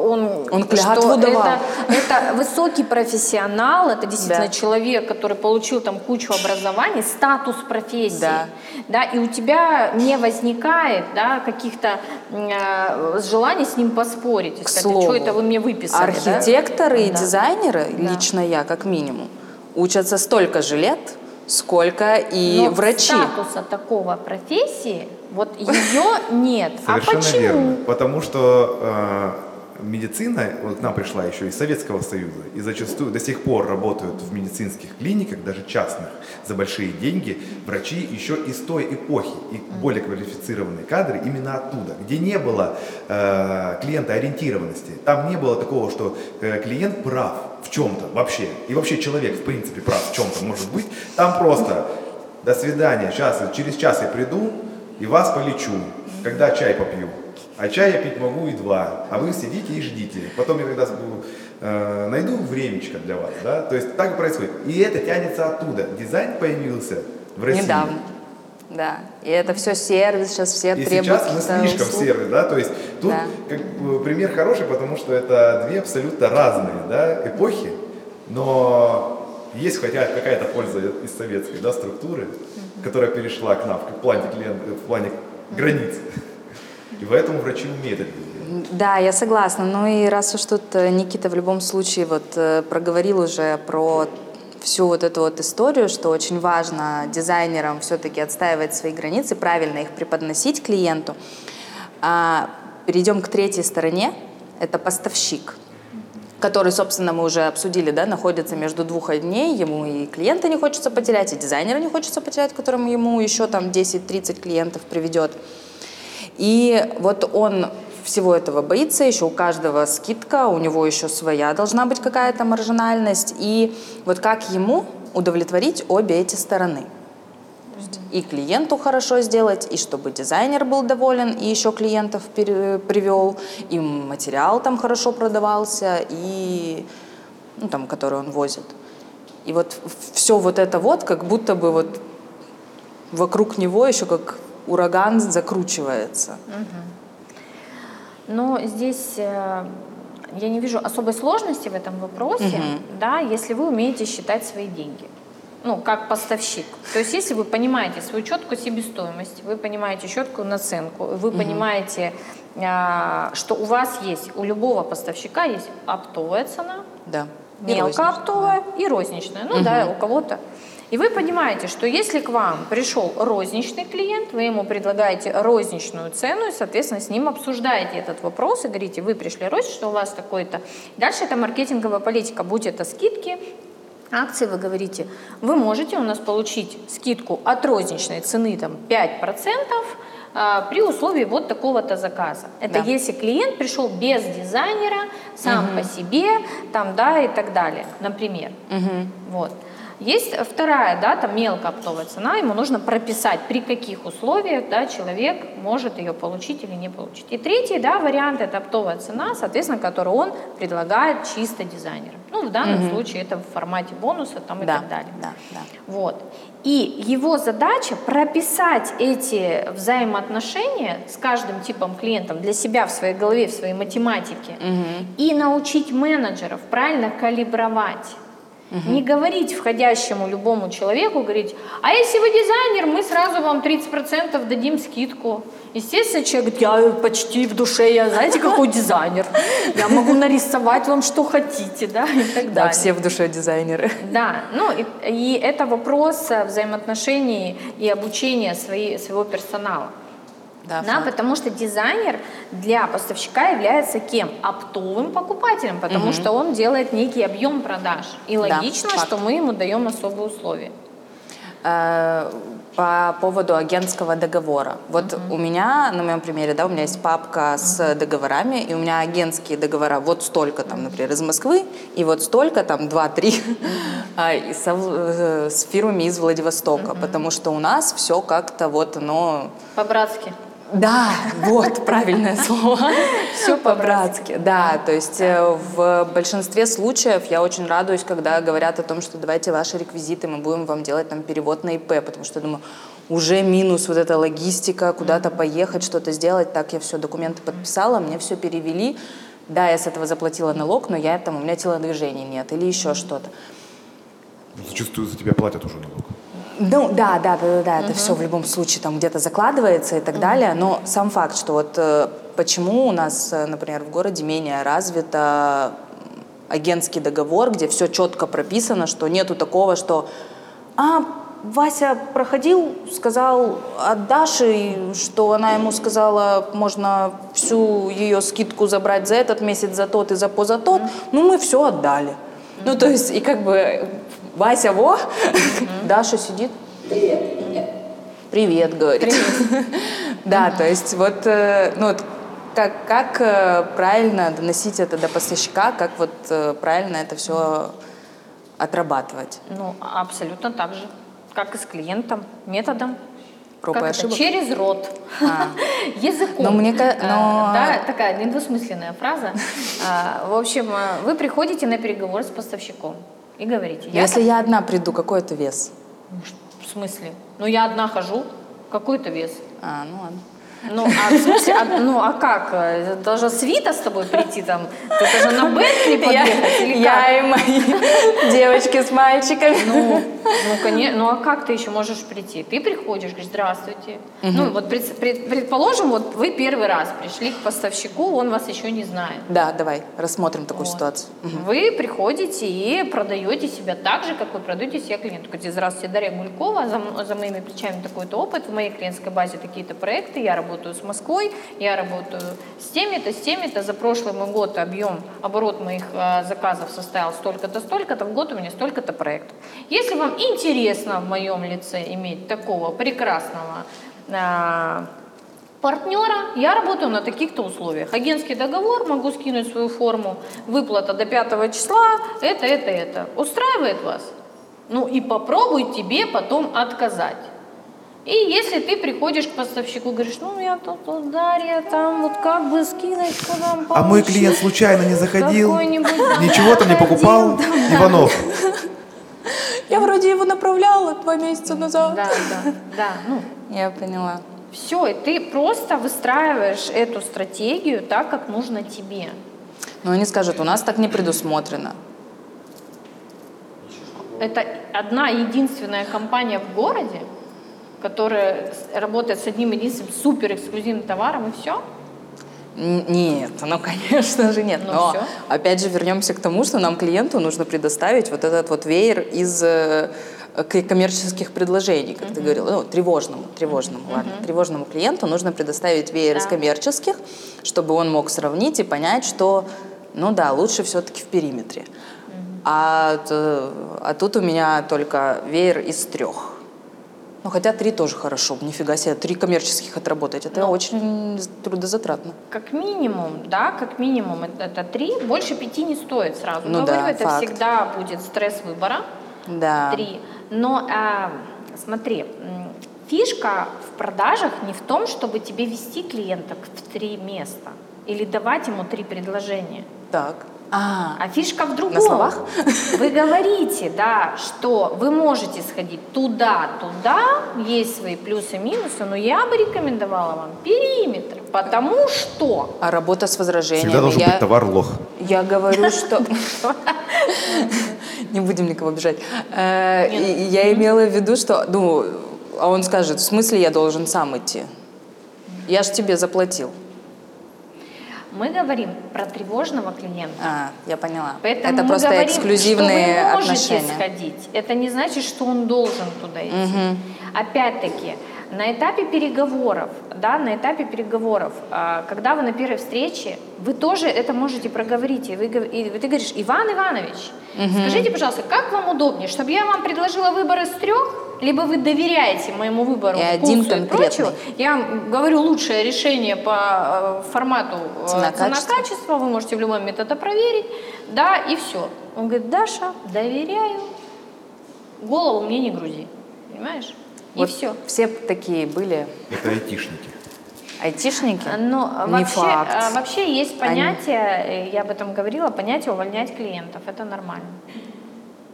Speaker 3: он...
Speaker 2: Он клятву давал.
Speaker 3: Это, это высокий профессионал, это действительно
Speaker 2: Да.
Speaker 3: человек, который получил там кучу образований, статус профессии.
Speaker 2: Да.
Speaker 3: Да, и у тебя не возникает да, каких-то э, желаний с ним поспорить.
Speaker 2: К
Speaker 3: сказать, «А
Speaker 2: слову,
Speaker 3: что это вы мне выписали? да?»
Speaker 2: Архитекторы и
Speaker 3: Да.
Speaker 2: дизайнеры,
Speaker 3: Да.
Speaker 2: лично я как минимум, учатся столько же лет, сколько и
Speaker 3: Но
Speaker 2: врачи.
Speaker 3: статуса такого профессии, вот ее нет. а
Speaker 1: Совершенно
Speaker 3: почему?
Speaker 1: верно. Потому что э, медицина вот к нам пришла еще из Советского Союза и зачастую до сих пор работают в медицинских клиниках, даже частных, за большие деньги, врачи еще из той эпохи и более квалифицированные кадры именно оттуда, где не было э, клиентоориентированности. Там не было такого, что э, клиент прав в чем-то вообще, и вообще человек в принципе прав в чем-то может быть. Там просто до свидания, сейчас, через час я приду и вас полечу, когда чай попью. А чай я пить могу и два, а вы сидите и ждите. Потом я когда э, найду времечко для вас, да, то есть так и происходит. И это тянется оттуда. Дизайн появился в России.
Speaker 2: Недавно. Да. И это все сервис, сейчас все
Speaker 1: И
Speaker 2: требуют
Speaker 1: сейчас мы слишком
Speaker 2: услуг.
Speaker 1: сервис, да, то есть тут
Speaker 2: Да.
Speaker 1: как пример хороший, потому что это две абсолютно разные, да, эпохи, но есть хотя какая-то польза из советской, да, структуры, которая перешла к нам в плане, клиент, в плане границ. И поэтому врачи умеют это делать.
Speaker 2: Да, я согласна. Ну и раз уж тут э, Никита в любом случае вот э, проговорил уже про всю вот эту вот историю, что очень важно дизайнерам все-таки отстаивать свои границы, правильно их преподносить клиенту. А, перейдем к третьей стороне. Это поставщик который, собственно, мы уже обсудили, да, находится между двух огней, ему и клиента не хочется потерять, и дизайнера не хочется потерять, которому ему еще там 10-30 клиентов приведет. И вот он всего этого боится, еще у каждого скидка, у него еще своя должна быть какая-то маржинальность. И вот как ему удовлетворить обе эти стороны? И клиенту хорошо сделать, и чтобы дизайнер был доволен, и еще клиентов привел, и материал там хорошо продавался, и ну, там, который он возит. И вот все вот это вот, как будто бы вот вокруг него еще как ураган закручивается.
Speaker 3: Но здесь э, я не вижу особой сложности в этом вопросе, да, если вы умеете считать свои деньги. Ну, как поставщик. То есть, если вы понимаете свою четкую себестоимость, вы понимаете четкую наценку, вы понимаете, а, что у вас есть, у любого поставщика есть оптовая цена,
Speaker 2: Да. И
Speaker 3: мелко
Speaker 2: розничная,
Speaker 3: оптовая и розничная. Ну да, у кого-то. И вы понимаете, что если к вам пришел розничный клиент, вы ему предлагаете розничную цену, и, соответственно, с ним обсуждаете этот вопрос и говорите, вы пришли рознично, у вас такой-то. Дальше это маркетинговая политика, будь это скидки, акции, вы говорите, вы можете у нас получить скидку от розничной цены там, 5%, а, при условии вот такого-то заказа. Это
Speaker 2: Да.
Speaker 3: если клиент пришел без дизайнера, сам по себе, там, да, и так далее, например. Вот. Есть вторая, да, там мелкая оптовая цена, ему нужно прописать, при каких условиях, да, человек может ее получить или не получить. И третий, да, вариант это оптовая цена, соответственно, которую он предлагает чисто дизайнерам. Ну, в данном случае это в формате бонуса там и
Speaker 2: Да,
Speaker 3: так далее.
Speaker 2: да, да.
Speaker 3: Вот. И его задача прописать эти взаимоотношения с каждым типом клиентом для себя в своей голове, в своей математике и научить менеджеров правильно калибровать. Не говорить входящему любому человеку, говорить, а если вы дизайнер, мы сразу вам 30% дадим скидку. Естественно, человек говорит, я почти в душе, я знаете, какой дизайнер. Я могу нарисовать вам, что хотите, да, и так
Speaker 2: Да,
Speaker 3: далее.
Speaker 2: все в душе дизайнеры.
Speaker 3: Да, ну и, и это вопрос э, взаимоотношений и обучения своей, своего персонала.
Speaker 2: Да,
Speaker 3: Да, потому что дизайнер для поставщика является кем? Оптовым покупателем, потому что он делает некий объем продаж. И
Speaker 2: Да,
Speaker 3: логично,
Speaker 2: факт.
Speaker 3: что мы ему даем особые условия.
Speaker 2: Э, По поводу агентского договора. Вот у меня, на моем примере, да, у меня есть папка с договорами, и у меня агентские договора вот столько, там, например, из Москвы, и вот столько, там, 2-3 а, э, с фирмами из Владивостока, потому что у нас все как-то вот оно
Speaker 3: По-братски.
Speaker 2: Да, вот правильное слово. Все по-братски. Да, то есть э, в большинстве случаев я очень радуюсь, когда говорят о том, что давайте ваши реквизиты, мы будем вам делать там перевод на ИП, потому что, думаю, уже минус вот эта логистика, куда-то поехать, что-то сделать. Так, я все, документы подписала, мне все перевели. Да, я с этого заплатила налог, но я там, у меня телодвижений нет или еще что-то.
Speaker 1: Зачастую за тебя платят уже налог.
Speaker 2: Ну да, да, да, да, да это все в любом случае там где-то закладывается и так далее. Но сам факт, что вот э, почему у нас, э, например, в городе менее развито агентский договор, где все четко прописано, что нету такого, что а Вася проходил, сказал от Даши, что она ему сказала, можно всю ее скидку забрать за этот месяц, за тот и за поза тот. Ну, мы все отдали. Ну, то есть, и как бы Вася, во, Даша сидит. Привет. Привет, говорит. Да, то есть вот, э, ну, вот как, как э, правильно доносить это до поставщика, как вот э, правильно это все отрабатывать?
Speaker 3: Ну, абсолютно так же, как и с клиентом, методом.
Speaker 2: Проб
Speaker 3: Как это?
Speaker 2: ошибок?
Speaker 3: Через рот,
Speaker 2: А.
Speaker 3: языком.
Speaker 2: Но мне
Speaker 3: А,
Speaker 2: но-
Speaker 3: Да, такая недвусмысленная фраза. А, В общем, вы приходите на переговор с поставщиком и говорите, я
Speaker 2: Если я одна приду, какой это вес?
Speaker 3: В смысле? Ну, я одна хожу, какой-то вес.
Speaker 2: А, ну ладно.
Speaker 3: Ну, а в смысле, а, ну, а как? Должна свита с тобой прийти там? Ты должна на Бентли подъехать или?
Speaker 2: Я и мои девочки с мальчиками.
Speaker 3: Ну, ну, конечно, ну а как ты еще можешь прийти? Ты приходишь, говоришь, здравствуйте. Ну, вот пред- пред- предположим, вот вы первый раз пришли к поставщику, он вас еще не знает.
Speaker 2: Да, давай рассмотрим такую
Speaker 3: Вот.
Speaker 2: ситуацию. Мгм.
Speaker 3: Вы приходите и продаете себя так же, как вы продаете себя клиенту. Говорите, здравствуйте, Дарья Гулькова, за, за моими плечами такой-то опыт, в моей клиентской базе такие-то проекты, я работаю с Москвой, я работаю с теми-то, с теми-то. За прошлый мой год объем, оборот моих э, заказов составил столько-то, столько-то, в год у меня столько-то проектов. Если вам интересно в моем лице иметь такого прекрасного э, партнера, я работаю на таких-то условиях. Агентский договор, могу скинуть свою форму, выплата до 5 числа, это, это, это. Устраивает вас? Ну и попробуй тебе потом отказать. И если ты приходишь к поставщику, говоришь, ну я тут, Дарья, там вот как бы скидочку нам
Speaker 1: А мой клиент случайно не заходил, ничего там не покупал, Иванов.
Speaker 2: Я вроде его направляла два месяца назад.
Speaker 3: Да, да, да, ну
Speaker 2: Я поняла.
Speaker 3: все, и ты просто выстраиваешь эту стратегию так, как нужно тебе.
Speaker 2: Но они скажут, у нас так не предусмотрено.
Speaker 3: Это одна единственная компания в городе, которая работает с одним единственным супер эксклюзивным товаром, и все.
Speaker 2: Нет, ну, конечно же, нет.
Speaker 3: Ну,
Speaker 2: Но, опять же, вернемся к тому, что нам клиенту нужно предоставить вот этот вот веер из э, коммерческих предложений, как ты говорила, ну, тревожному, тревожному, ладно, тревожному клиенту нужно предоставить веер из
Speaker 3: Да.
Speaker 2: коммерческих, чтобы он мог сравнить и понять, что, ну да, лучше все-таки в периметре. А, т- а тут у меня только веер из трех. Ну, хотя три тоже хорошо, нифига себе, три коммерческих отработать, это
Speaker 3: Ну.
Speaker 2: очень трудозатратно.
Speaker 3: Как минимум, да, как минимум это, три, больше пяти не стоит сразу.
Speaker 2: Ну
Speaker 3: Говорю,
Speaker 2: да,
Speaker 3: это
Speaker 2: факт.
Speaker 3: всегда будет стресс выбора.
Speaker 2: Да.
Speaker 3: Три. Но а, смотри, фишка в продажах не в том, чтобы тебе вести клиента в три места или давать ему три предложения.
Speaker 2: Так. А,
Speaker 3: А фишка в другом.
Speaker 2: На словах?
Speaker 3: Вы говорите, да, что вы можете сходить туда, туда, есть свои плюсы и минусы, но я бы рекомендовала вам периметр, потому что
Speaker 2: а работа с возражениями.
Speaker 1: Всегда должен
Speaker 2: я,
Speaker 1: быть товар лох.
Speaker 2: я говорю, что... Не будем никого обижать. Э, Я имела в виду, что... Ну, а он скажет, в смысле я должен сам идти? Я ж тебе заплатил.
Speaker 3: Мы говорим про тревожного клиента.
Speaker 2: А, я поняла.
Speaker 3: Поэтому
Speaker 2: Это просто
Speaker 3: говорим,
Speaker 2: эксклюзивные
Speaker 3: что вы можете
Speaker 2: отношения.
Speaker 3: сходить. Это не значит, что он должен туда идти. Опять-таки, на этапе переговоров, да, на этапе переговоров, а, когда вы на первой встрече, вы тоже это можете проговорить. И, вы, и ты говоришь, Иван Иванович, скажите, пожалуйста, как вам удобнее, чтобы я вам предложила выбор из трех, либо вы доверяете моему выбору
Speaker 2: И
Speaker 3: вкусу
Speaker 2: один
Speaker 3: и
Speaker 2: конкретный.
Speaker 3: прочего, я вам говорю лучшее решение по э, формату э,
Speaker 2: Цена-качество.
Speaker 3: качество, вы можете в любой метод это проверить, да, и все. Он говорит, Даша, доверяю, голову мне не грузи, понимаешь? И
Speaker 2: Вот
Speaker 3: все.
Speaker 2: Все такие были
Speaker 1: Это айтишники.
Speaker 2: Айтишники?
Speaker 3: Ну,
Speaker 2: Не
Speaker 3: вообще,
Speaker 2: факт.
Speaker 3: а, вообще есть
Speaker 2: Они-
Speaker 3: понятие, э, я об этом говорила, понятие увольнять клиентов. Это нормально.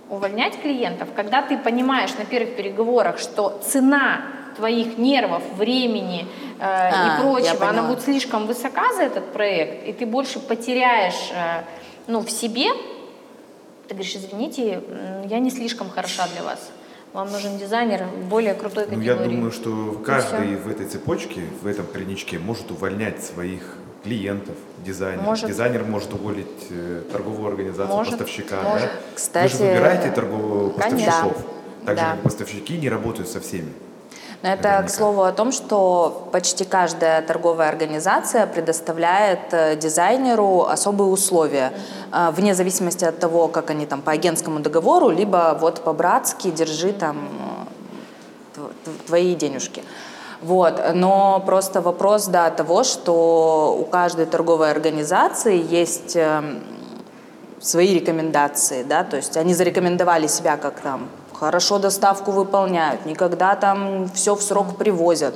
Speaker 3: Увольнять клиентов, когда ты понимаешь на первых переговорах, что цена твоих нервов, времени э,
Speaker 2: А,
Speaker 3: и прочего, она будет слишком высока за этот проект, и ты больше потеряешь э, ну, в себе, ты говоришь, извините, я не слишком хороша для вас. Вам нужен дизайнер более крутой
Speaker 1: Ну,
Speaker 3: категории.
Speaker 1: я думаю, что каждый в этой цепочке, в этом тройничке может увольнять своих клиентов, дизайнер.
Speaker 3: Может.
Speaker 1: Дизайнер может уволить э, торговую организацию,
Speaker 3: Может.
Speaker 1: поставщика.
Speaker 3: Может.
Speaker 1: Да?
Speaker 2: Кстати,
Speaker 1: Вы же выбираете торговых поставщиков. Так же,
Speaker 2: Да.
Speaker 1: как поставщики не работают со всеми.
Speaker 2: Но это,
Speaker 1: Наверняка.
Speaker 2: к слову, о том, что почти каждая торговая организация предоставляет э, дизайнеру особые условия, э, вне зависимости от того, как они там по агентскому договору, либо вот по-братски держи там тв- тв- твои денежки. Вот. Но просто вопрос да, того, что у каждой торговой организации есть эм, свои рекомендации, да, то есть они зарекомендовали себя как там хорошо доставку выполняют, никогда там все в срок привозят,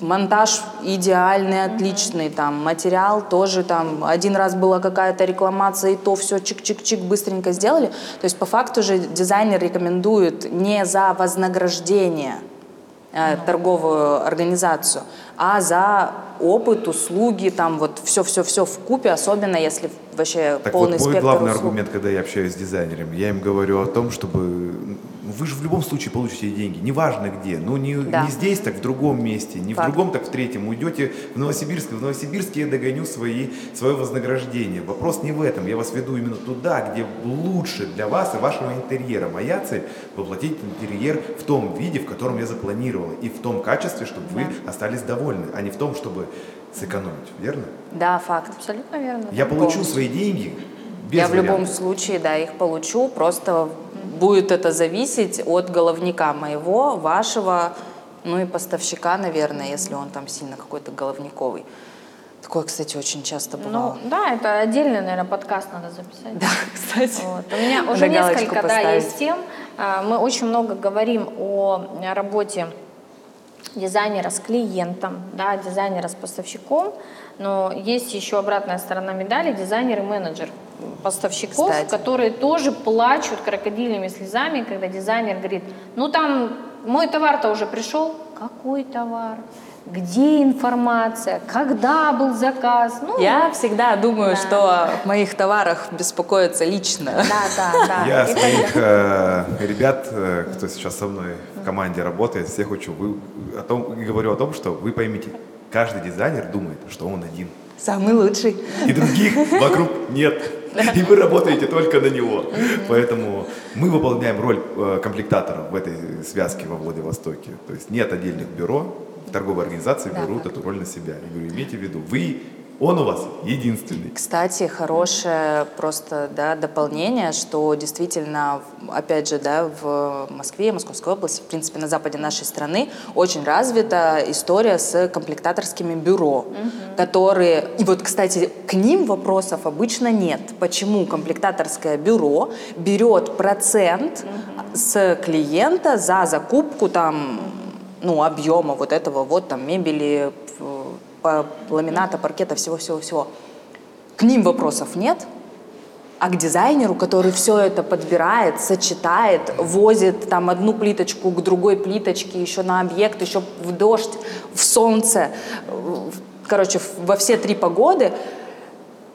Speaker 2: монтаж идеальный, отличный, там материал тоже там один раз была какая-то рекламация и то все чик-чик-чик быстренько сделали, то есть по факту же дизайнер рекомендует не за вознаграждение торговую организацию, а за опыт, услуги, там вот все-все-все в купе, особенно если вообще
Speaker 1: Так
Speaker 2: полный
Speaker 1: вот, мой
Speaker 2: спектр
Speaker 1: главный
Speaker 2: услуг.
Speaker 1: аргумент, когда я общаюсь с дизайнерами, я им говорю о том, чтобы ну, вы же в любом случае получите деньги, неважно где, ну не,
Speaker 2: Да.
Speaker 1: не здесь, так в другом месте, не
Speaker 2: Факт.
Speaker 1: в другом, так в третьем. Уйдете в Новосибирск, в Новосибирске я догоню свои, свое вознаграждение. Вопрос не в этом, я вас веду именно туда, где лучше для вас и вашего интерьера. Моя цель – воплотить интерьер в том виде, в котором я запланировала, и в том качестве, чтобы вы остались довольны, а не в том, чтобы сэкономить, верно?
Speaker 2: Да, факт.
Speaker 3: Абсолютно верно.
Speaker 1: Я
Speaker 3: да.
Speaker 1: получу свои деньги без
Speaker 2: Я в любом
Speaker 1: вариантов.
Speaker 2: случае, да, их получу, просто будет это зависеть от головника моего, вашего, ну и поставщика, наверное, если он там сильно какой-то головниковый. Такое, кстати, очень часто бывало.
Speaker 3: Ну, да, это отдельный, наверное, подкаст надо записать.
Speaker 2: да, кстати.
Speaker 3: Вот. У меня уже несколько да,
Speaker 2: поставить.
Speaker 3: есть тем. А, Мы очень много говорим о работе дизайнера с клиентом, да, дизайнера с поставщиком, но есть еще обратная сторона медали, дизайнер и менеджер поставщиков,
Speaker 2: Кстати.
Speaker 3: которые тоже плачут крокодильными слезами, когда дизайнер говорит, ну там мой товар-то уже пришел, какой товар? Где информация? Когда был заказ? Ну,
Speaker 2: Я всегда думаю,
Speaker 3: Да.
Speaker 2: что о моих товарах беспокоятся лично.
Speaker 3: Да, да, да.
Speaker 1: Я своих
Speaker 3: тогда-
Speaker 1: э, ребят, э, кто сейчас со мной в команде работает, всех учу. Вы, о том, и говорю о том, что вы поймите, каждый дизайнер думает, что он один.
Speaker 2: Самый лучший.
Speaker 1: И других вокруг нет. И вы работаете только на него. Поэтому мы выполняем роль э, комплектатора в этой связке во Владивостоке. То есть нет отдельных бюро, торговые организации
Speaker 2: Да,
Speaker 1: берут
Speaker 2: так.
Speaker 1: эту роль на себя. Я говорю, имейте в виду, вы, он у вас единственный.
Speaker 2: Кстати, хорошее просто да, дополнение, что действительно, опять же, да, в Москве, Московской области, в принципе, на западе нашей страны очень развита история с комплектаторскими бюро, которые... И вот, кстати, к ним вопросов обычно нет. Почему комплектаторское бюро берет процент с клиента за закупку там ну, объема вот этого вот там мебели, ламината, паркета, всего-всего-всего. К ним вопросов нет, а к дизайнеру, который все это подбирает, сочетает, возит там одну плиточку к другой плиточке, еще на объект, еще в дождь, в солнце, короче, во все три погоды,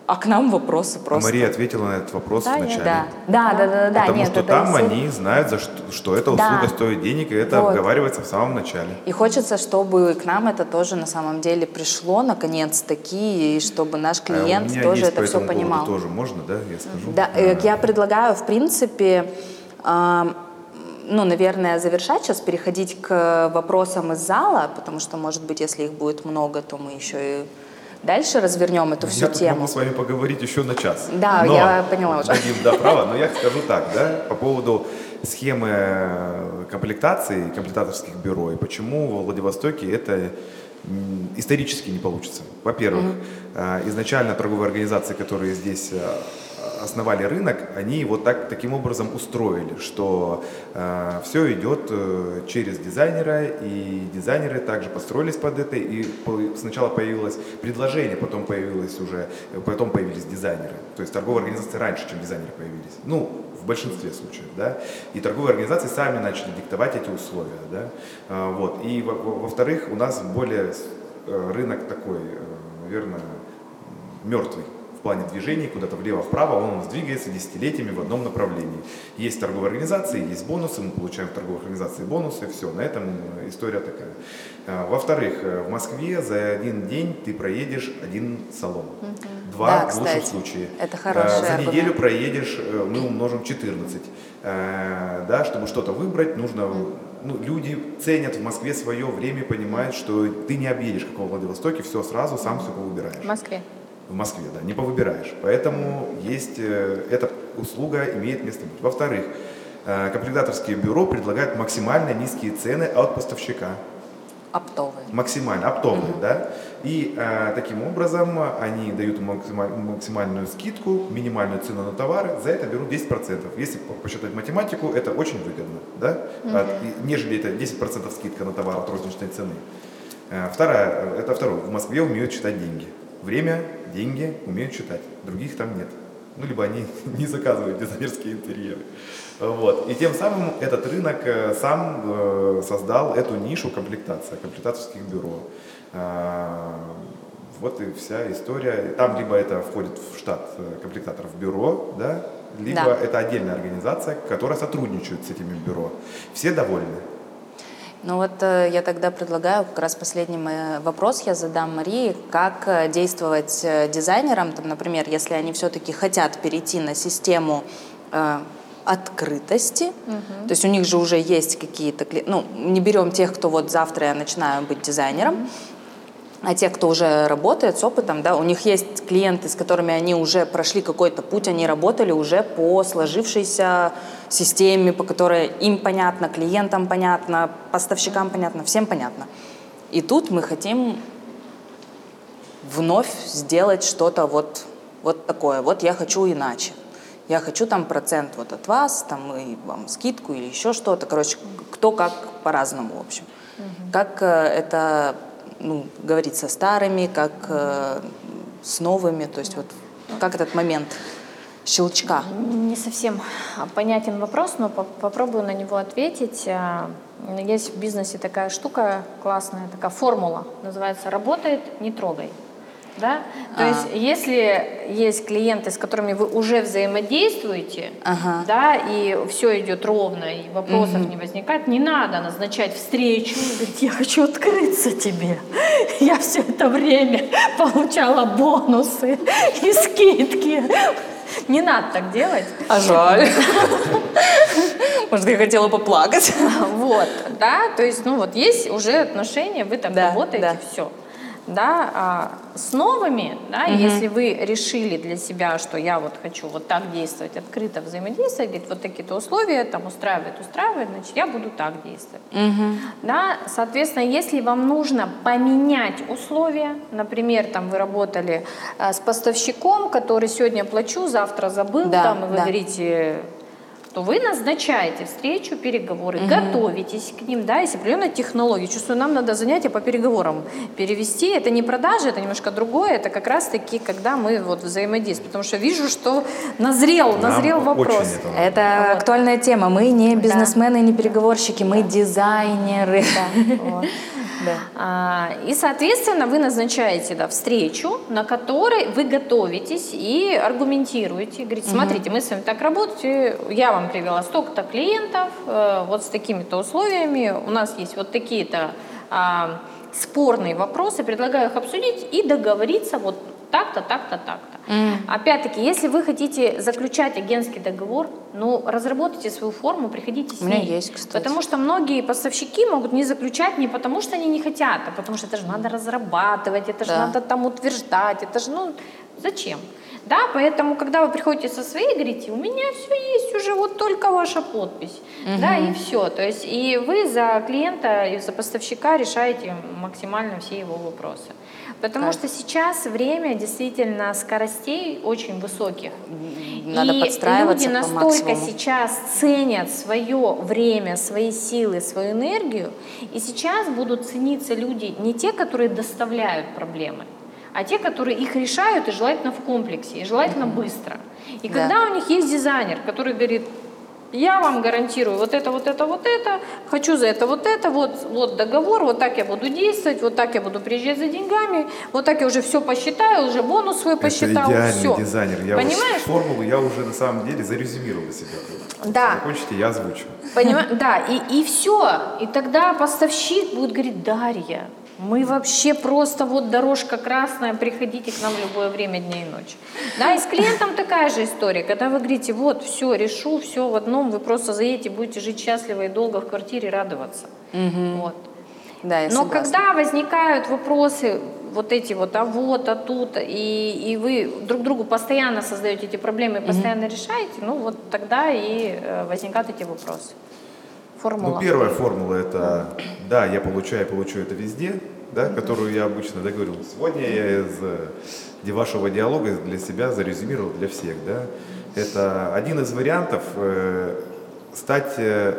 Speaker 2: а к нам вопросы
Speaker 1: А
Speaker 2: просто.
Speaker 1: Мария ответила на этот вопрос
Speaker 3: Да,
Speaker 1: вначале.
Speaker 2: Да, да, да, да, да.
Speaker 1: Потому
Speaker 2: нет,
Speaker 1: что там
Speaker 2: все-
Speaker 1: они знают, за что, что эта
Speaker 2: Да.
Speaker 1: услуга стоит денег, и это
Speaker 2: Вот.
Speaker 1: обговаривается в самом начале.
Speaker 2: И хочется, чтобы к нам это тоже на самом деле пришло наконец-таки, и чтобы наш
Speaker 1: А
Speaker 2: клиент
Speaker 1: меня
Speaker 2: тоже
Speaker 1: есть
Speaker 2: это
Speaker 1: по
Speaker 2: все понимал.
Speaker 1: тоже можно, да, я скажу?
Speaker 2: Да, э, я предлагаю, в принципе, а, ну, наверное, завершать сейчас, переходить к вопросам из зала, потому что, может быть, если их будет много, то мы еще и дальше развернем эту всю
Speaker 1: Я тут
Speaker 2: тему.
Speaker 1: могу с вами поговорить еще на час.
Speaker 2: Да,
Speaker 1: Но
Speaker 2: я поняла уже.
Speaker 1: Дадим, да, право, но я скажу так, да, по поводу схемы э, комплектации, комплектаторских бюро, и почему во Владивостоке это исторически не получится. Во-первых, э, изначально торговые организации, которые здесь э, основали рынок, они вот так, таким образом устроили, что э, все идет э, через дизайнера, и дизайнеры также построились под это, и сначала появилось предложение, потом появилось уже, потом появились дизайнеры. То есть торговые организации раньше, чем дизайнеры появились. Ну, в большинстве случаев, да, и торговые организации сами начали диктовать эти условия, да, а, вот, и во-вторых, у нас более э, рынок такой, наверное, мертвый, в плане движений куда-то влево-вправо, он у нас двигается десятилетиями в одном направлении. Есть торговые организации, есть бонусы, мы получаем в торговых организациях бонусы, все, на этом история такая. А, во-вторых, э, в Москве за один день ты проедешь один салон. Два
Speaker 2: да,
Speaker 1: в лучшем
Speaker 2: кстати,
Speaker 1: случае.
Speaker 2: Это хороший
Speaker 1: За
Speaker 2: аргумент.
Speaker 1: неделю проедешь, э, мы умножим 14. Э, Да, чтобы что-то выбрать, нужно ну, люди ценят в Москве свое время, понимают, что ты не объедешь, как во Владивостоке, все сразу, сам все повыбираешь.
Speaker 3: В Москве.
Speaker 1: В Москве, да, не повыбираешь. Поэтому есть, э, эта услуга имеет место быть. Во-вторых, э, комплектаторские бюро предлагают максимально низкие цены от поставщика.
Speaker 2: Оптовые.
Speaker 1: Максимально, оптовые, да. И э, таким образом они дают максималь- максимальную скидку, минимальную цену на товары, за это берут 10%. Если по- посчитать математику, это очень выгодно, да, От- и- нежели это 10% скидка на товар от розничной цены. Э, Вторая, это второе, в Москве умеют считать деньги. Время, деньги умеют считать, других там нет. Ну, либо они не заказывают дизайнерские интерьеры. Вот. И тем самым этот рынок э, сам э, создал эту нишу комплектация, комплектаторских бюро. А, Вот и вся история. Там либо это входит в штат э, комплектаторов бюро, да, либо
Speaker 2: Да.
Speaker 1: это отдельная организация, которая сотрудничает с этими бюро. Все довольны.
Speaker 2: Ну вот э, я тогда предлагаю, как раз последний мой вопрос я задам Марии, как э, действовать э, дизайнерам, там, например, если они все-таки хотят перейти на систему э, открытости, то есть у них же уже есть какие-то, ну, не берем тех, кто вот завтра я начинаю быть дизайнером, а те, кто уже работает с опытом, да, у них есть клиенты, с которыми они уже прошли какой-то путь, они работали уже по сложившейся системе, по которой им понятно, клиентам понятно, поставщикам понятно, всем понятно. И тут мы хотим вновь сделать что-то вот, вот такое. Вот я хочу иначе. Я хочу там процент вот от вас, там и вам скидку или еще что-то. Короче, кто как по-разному, в общем. Как э, это ну, говорить со старыми, как э, с новыми, то есть вот как этот момент щелчка.
Speaker 3: Не совсем понятен вопрос, но по- попробую на него ответить. А, Есть в бизнесе такая штука классная, такая формула, называется «работает, не трогай». Да? То
Speaker 2: А.
Speaker 3: есть если есть клиенты, с которыми вы уже взаимодействуете,
Speaker 2: Ага.
Speaker 3: да, и все идет ровно, и вопросов не возникает, не надо назначать встречу говорить, я хочу открыться тебе. Я все это время получала бонусы и скидки. Не надо так делать.
Speaker 2: А жаль. Может, я хотела поплакать.
Speaker 3: Вот, да, то есть, ну вот есть уже отношения, вы там работаете, все. Да, а с новыми, да, если вы решили для себя, что я вот хочу вот так действовать, открыто взаимодействовать, говорит, вот такие-то условия, там устраивает, устраивает, значит, я буду так действовать. Да, соответственно, если вам нужно поменять условия, например, там вы работали э, с поставщиком, который сегодня плачу, завтра забыл,
Speaker 2: Да,
Speaker 3: там, и вы
Speaker 2: да.
Speaker 3: говорите, то вы назначаете встречу, переговоры, готовитесь к ним, да, если определенная технология. Чувствую, нам надо занятия по переговорам перевести. Это не продажи, это немножко другое, это как раз-таки, когда мы вот взаимодействуем. Потому что вижу, что назрел,
Speaker 1: Нам
Speaker 3: назрел
Speaker 1: очень
Speaker 3: вопрос.
Speaker 1: это.
Speaker 2: Это
Speaker 3: Вот.
Speaker 2: актуальная тема. Мы не бизнесмены, не переговорщики, мы дизайнеры.
Speaker 3: Вот.
Speaker 2: Да.
Speaker 3: А, И, соответственно, вы назначаете да, встречу, на которой вы готовитесь и аргументируете. Говорите, смотрите, мы с вами так работаем, я вам привела столько-то клиентов, э, вот с такими-то условиями, у нас есть вот такие-то а, спорные вопросы, предлагаю их обсудить и договориться вот так-то, так-то, так-то. Опять-таки, если вы хотите заключать агентский договор, ну, разработайте свою форму, приходите с
Speaker 2: У меня
Speaker 3: ней.
Speaker 2: есть, кстати.
Speaker 3: Потому что многие поставщики могут не заключать не потому, что они не хотят, а потому что это же надо разрабатывать, это же
Speaker 2: Да.
Speaker 3: надо там утверждать, это же, ну, зачем? Да, поэтому, когда вы приходите со своей, говорите, у меня все есть уже, вот только ваша подпись, да, и все. То есть, и вы за клиента и за поставщика решаете максимально все его вопросы. Потому
Speaker 2: Кайф.
Speaker 3: что сейчас время действительно скоростей очень высоких.
Speaker 2: Надо
Speaker 3: и
Speaker 2: подстраиваться
Speaker 3: люди
Speaker 2: по
Speaker 3: настолько
Speaker 2: максимуму.
Speaker 3: сейчас ценят свое время, свои силы, свою энергию, и сейчас будут цениться люди не те, которые доставляют проблемы, а те, которые их решают, и желательно в комплексе, и желательно быстро. И
Speaker 2: Да.
Speaker 3: когда у них есть дизайнер, который говорит, я вам гарантирую вот это, вот это, вот это, хочу за это, вот это, вот, вот договор, вот так я буду действовать, вот так я буду приезжать за деньгами, вот так я уже все посчитаю, уже бонус свой посчитал,
Speaker 1: Это идеальный
Speaker 3: все.
Speaker 1: дизайнер. Я
Speaker 3: Понимаешь?
Speaker 1: формулу я уже на самом деле зарезюмировал себя.
Speaker 3: Да.
Speaker 1: Закончите, я озвучу.
Speaker 3: Понимаешь? Да, и, и все. И тогда поставщик будет говорить, Дарья, мы вообще просто вот дорожка красная, приходите к нам в любое время дня и ночи. Да, и с клиентом такая же история. Когда вы говорите, вот, все, решу, все в одном, вы просто заедете, будете жить счастливо и долго в квартире, радоваться. Вот.
Speaker 2: Да, я
Speaker 3: Но
Speaker 2: согласна.
Speaker 3: когда возникают вопросы, вот эти вот, а вот, а тут, и, и вы друг другу постоянно создаете эти проблемы и постоянно решаете, ну вот тогда и э, возникают эти вопросы. Формула.
Speaker 1: Ну, первая формула это да, я получаю, получу это везде, да, которую я обычно договорил. Сегодня я из э, вашего диалога для себя зарезюмировал для всех, да. Это один из вариантов э, стать э,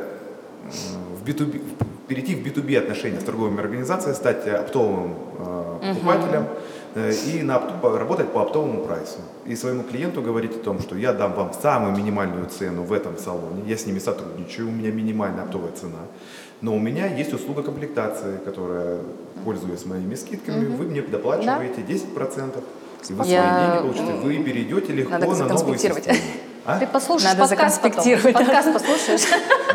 Speaker 1: в B2B, в- перейти в B2B отношения с торговыми организациями, стать оптовым э, покупателем э, и на опт- по- работать по оптовому прайсу. И своему клиенту говорить о том, что я дам вам самую минимальную цену в этом салоне, я с ними сотрудничаю, у меня минимальная оптовая цена, но у меня есть услуга комплектации, которая, пользуясь моими скидками, вы мне доплачиваете 10%, и вы свои деньги получите, вы перейдете легко
Speaker 2: Надо
Speaker 1: на новую систему. А?
Speaker 3: Ты послушаешь
Speaker 2: Надо
Speaker 3: подкаст потом. Подкаст послушаешь.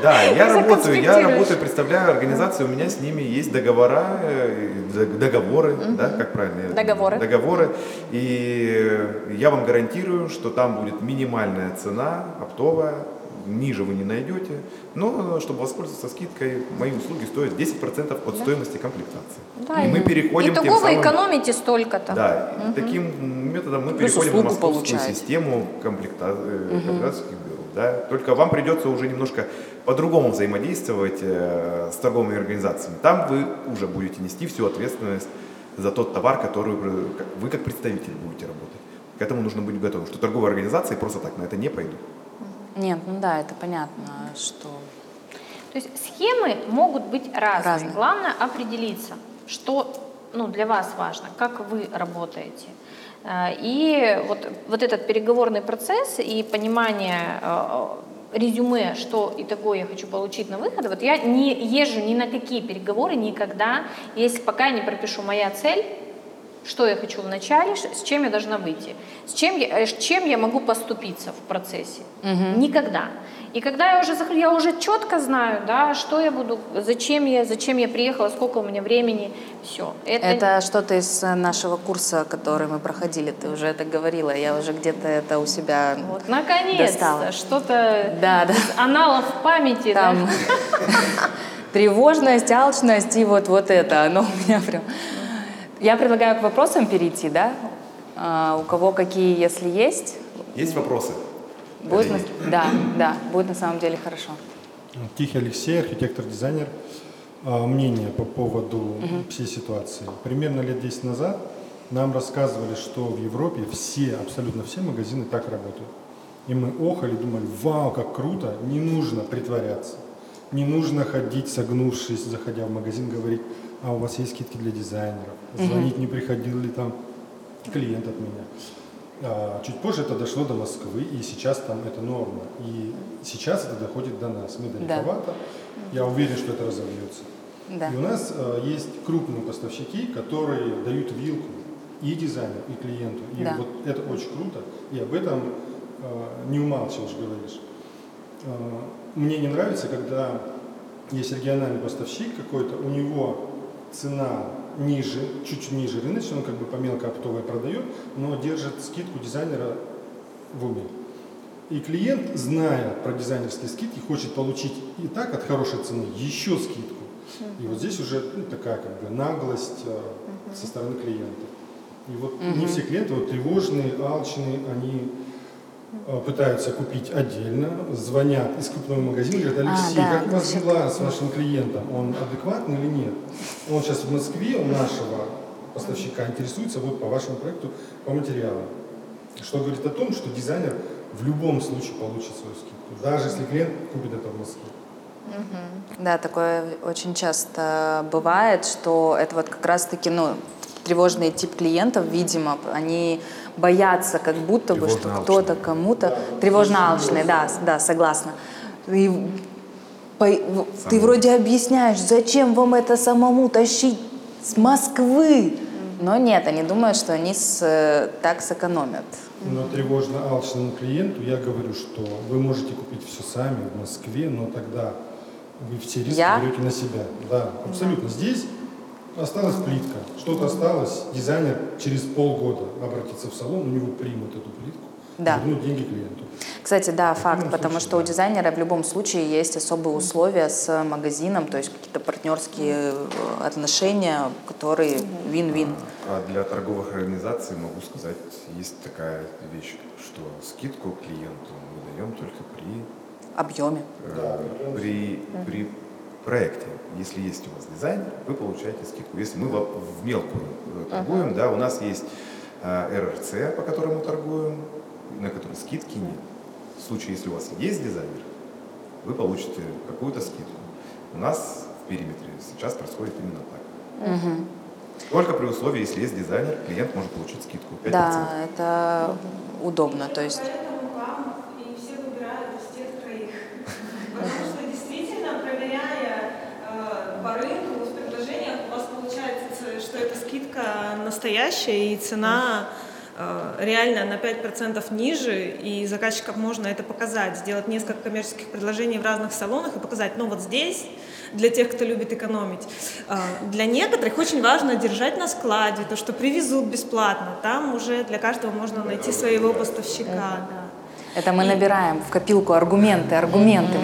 Speaker 1: Да, я работаю, я работаю, представляю организации, у меня с ними есть договора, э, договоры, да, как правильно?
Speaker 3: Договоры.
Speaker 1: Договоры. И я вам гарантирую, что там будет минимальная цена, оптовая, ниже вы не найдете. Но чтобы воспользоваться скидкой, мои услуги стоят 10% от стоимости комплектации.
Speaker 3: Да,
Speaker 1: и мы переходим тем
Speaker 3: Итого вы
Speaker 1: самым-
Speaker 3: экономите столько-то.
Speaker 1: Да, и таким методом мы
Speaker 2: Плюс
Speaker 1: переходим
Speaker 2: услугу
Speaker 1: московскую
Speaker 2: получаете.
Speaker 1: систему комплекта... э, комплектационных бюро. Да? Только вам придется уже немножко по-другому взаимодействовать э, с торговыми организациями. Там вы уже будете нести всю ответственность за тот товар, который вы, как- вы как представитель будете работать. К этому нужно быть готовым, что торговые организации просто так на это не пойдут.
Speaker 2: Нет, ну да, это понятно, что...
Speaker 3: То есть схемы могут быть разные.
Speaker 2: Разные.
Speaker 3: Главное определиться, что ну, для вас важно, как вы работаете. Э, И вот, вот этот переговорный процесс и понимание э, резюме, что и такое я хочу получить на выход, вот я не езжу ни на какие переговоры никогда, если пока я не пропишу моя цель, что я хочу в начале, с чем я должна выйти, с чем я, э, с чем я могу поступиться в процессе. Никогда. И когда я уже захожу, я уже четко знаю, да, что я буду, зачем я, зачем я приехала, сколько у меня времени, все.
Speaker 2: Это что-то из э, нашего курса, который мы проходили, ты уже это говорила, я уже где-то это у себя
Speaker 3: вот, наконец-то,
Speaker 2: достала.
Speaker 3: что-то
Speaker 2: Да, да.
Speaker 3: аналов памяти, да.
Speaker 2: Там тревожность, алчность и вот, вот это, оно у меня прям... Я предлагаю к вопросам перейти, да? А, у кого какие, если есть,
Speaker 1: Есть вопросы?
Speaker 2: будет на... Да, да, будет на самом деле хорошо.
Speaker 5: Тихий Алексей, архитектор-дизайнер. А, Мнение по поводу всей ситуации. Примерно лет 10 назад нам рассказывали, что в Европе все, абсолютно все магазины так работают. И мы охали, думали, вау, как круто, не нужно притворяться. Не нужно ходить, согнувшись, заходя в магазин, говорить, а у вас есть скидки для дизайнеров, звонить, не приходил ли там клиент от меня. А, Чуть позже это дошло до Москвы, и сейчас там это норма. И сейчас это доходит до нас. Мы далековато. Я уверен, что это разовьется.
Speaker 2: Да.
Speaker 5: И у нас э, есть крупные поставщики, которые дают вилку и дизайнеру, и клиенту. И
Speaker 2: Да.
Speaker 5: вот это очень круто. И об этом э, не умалчиваешь, говоришь. Э, мне не нравится, когда есть региональный поставщик какой-то, у него цена ниже, чуть ниже рыночной, он как бы по мелкооптовой продает, но держит скидку дизайнера в уме. И клиент, зная про дизайнерские скидки, хочет получить и так от хорошей цены еще скидку. И вот здесь уже ну, такая как бы наглость э, со стороны клиента. И вот не все клиенты вот, тревожные, алчные, они пытаются купить отдельно, звонят из крупного магазина, говорят,
Speaker 2: А,
Speaker 5: Алексей,
Speaker 2: да,
Speaker 5: как у вас дела с вашим клиентом? Он адекватный или нет? Он сейчас в Москве у нашего поставщика интересуется вот по вашему проекту, по материалам. Что говорит о том, что дизайнер в любом случае получит свою скидку, даже если клиент купит это в Москве.
Speaker 2: Да, такое очень часто бывает, что это вот как раз-таки, ну, тревожный тип клиентов, видимо, они боятся, как будто бы, что кто-то кому-то тревожно-алчные, да, да, согласна. И по- ты вроде объясняешь, зачем вам это самому тащить с Москвы, но нет, они думают, что они с, э, так сэкономят.
Speaker 5: Но тревожно алчному клиенту я говорю, что вы можете купить все сами в Москве, но тогда вы все риски
Speaker 2: Я?
Speaker 5: берете на себя. Да, абсолютно. Здесь осталась плитка, что-то осталось, дизайнер через полгода обратится в салон, у него примут эту плитку,
Speaker 2: Да.
Speaker 5: вернут деньги клиенту.
Speaker 2: Кстати, да, факт,
Speaker 5: любом
Speaker 2: потому
Speaker 5: случае,
Speaker 2: что у
Speaker 5: да.
Speaker 2: дизайнера в любом случае есть особые условия с магазином, то есть какие-то партнерские э, отношения, которые вин-вин.
Speaker 1: А для торговых организаций могу сказать, есть такая вещь, что скидку клиенту мы даем только при,
Speaker 2: объеме.
Speaker 1: э, при, при проекте. Если есть у вас дизайнер, вы получаете скидку. Если мы в, мелкую э, торгуем, да, у нас есть э, РРЦ, по которому торгуем, на который скидки нет. В случае, если у вас есть дизайнер, вы получите какую-то скидку. У нас в периметре сейчас происходит именно так. Только при условии, если есть дизайнер, клиент может получить скидку 5%.
Speaker 2: Да, это удобно, то есть
Speaker 4: Поэтому вам и все выбирают из тех троих. Потому что действительно, проверяя э, по рынку в предложениях, у вас получается, ц- что эта скидка настоящая и цена э, реально на 5% ниже, и заказчикам можно это показать, сделать несколько коммерческих предложений в разных салонах и показать, ну вот здесь для тех, кто любит экономить. А, Для некоторых очень важно держать на складе, то, что привезут бесплатно. Там уже для каждого можно найти своего поставщика. да.
Speaker 2: Это мы набираем в копилку аргументы, аргументы.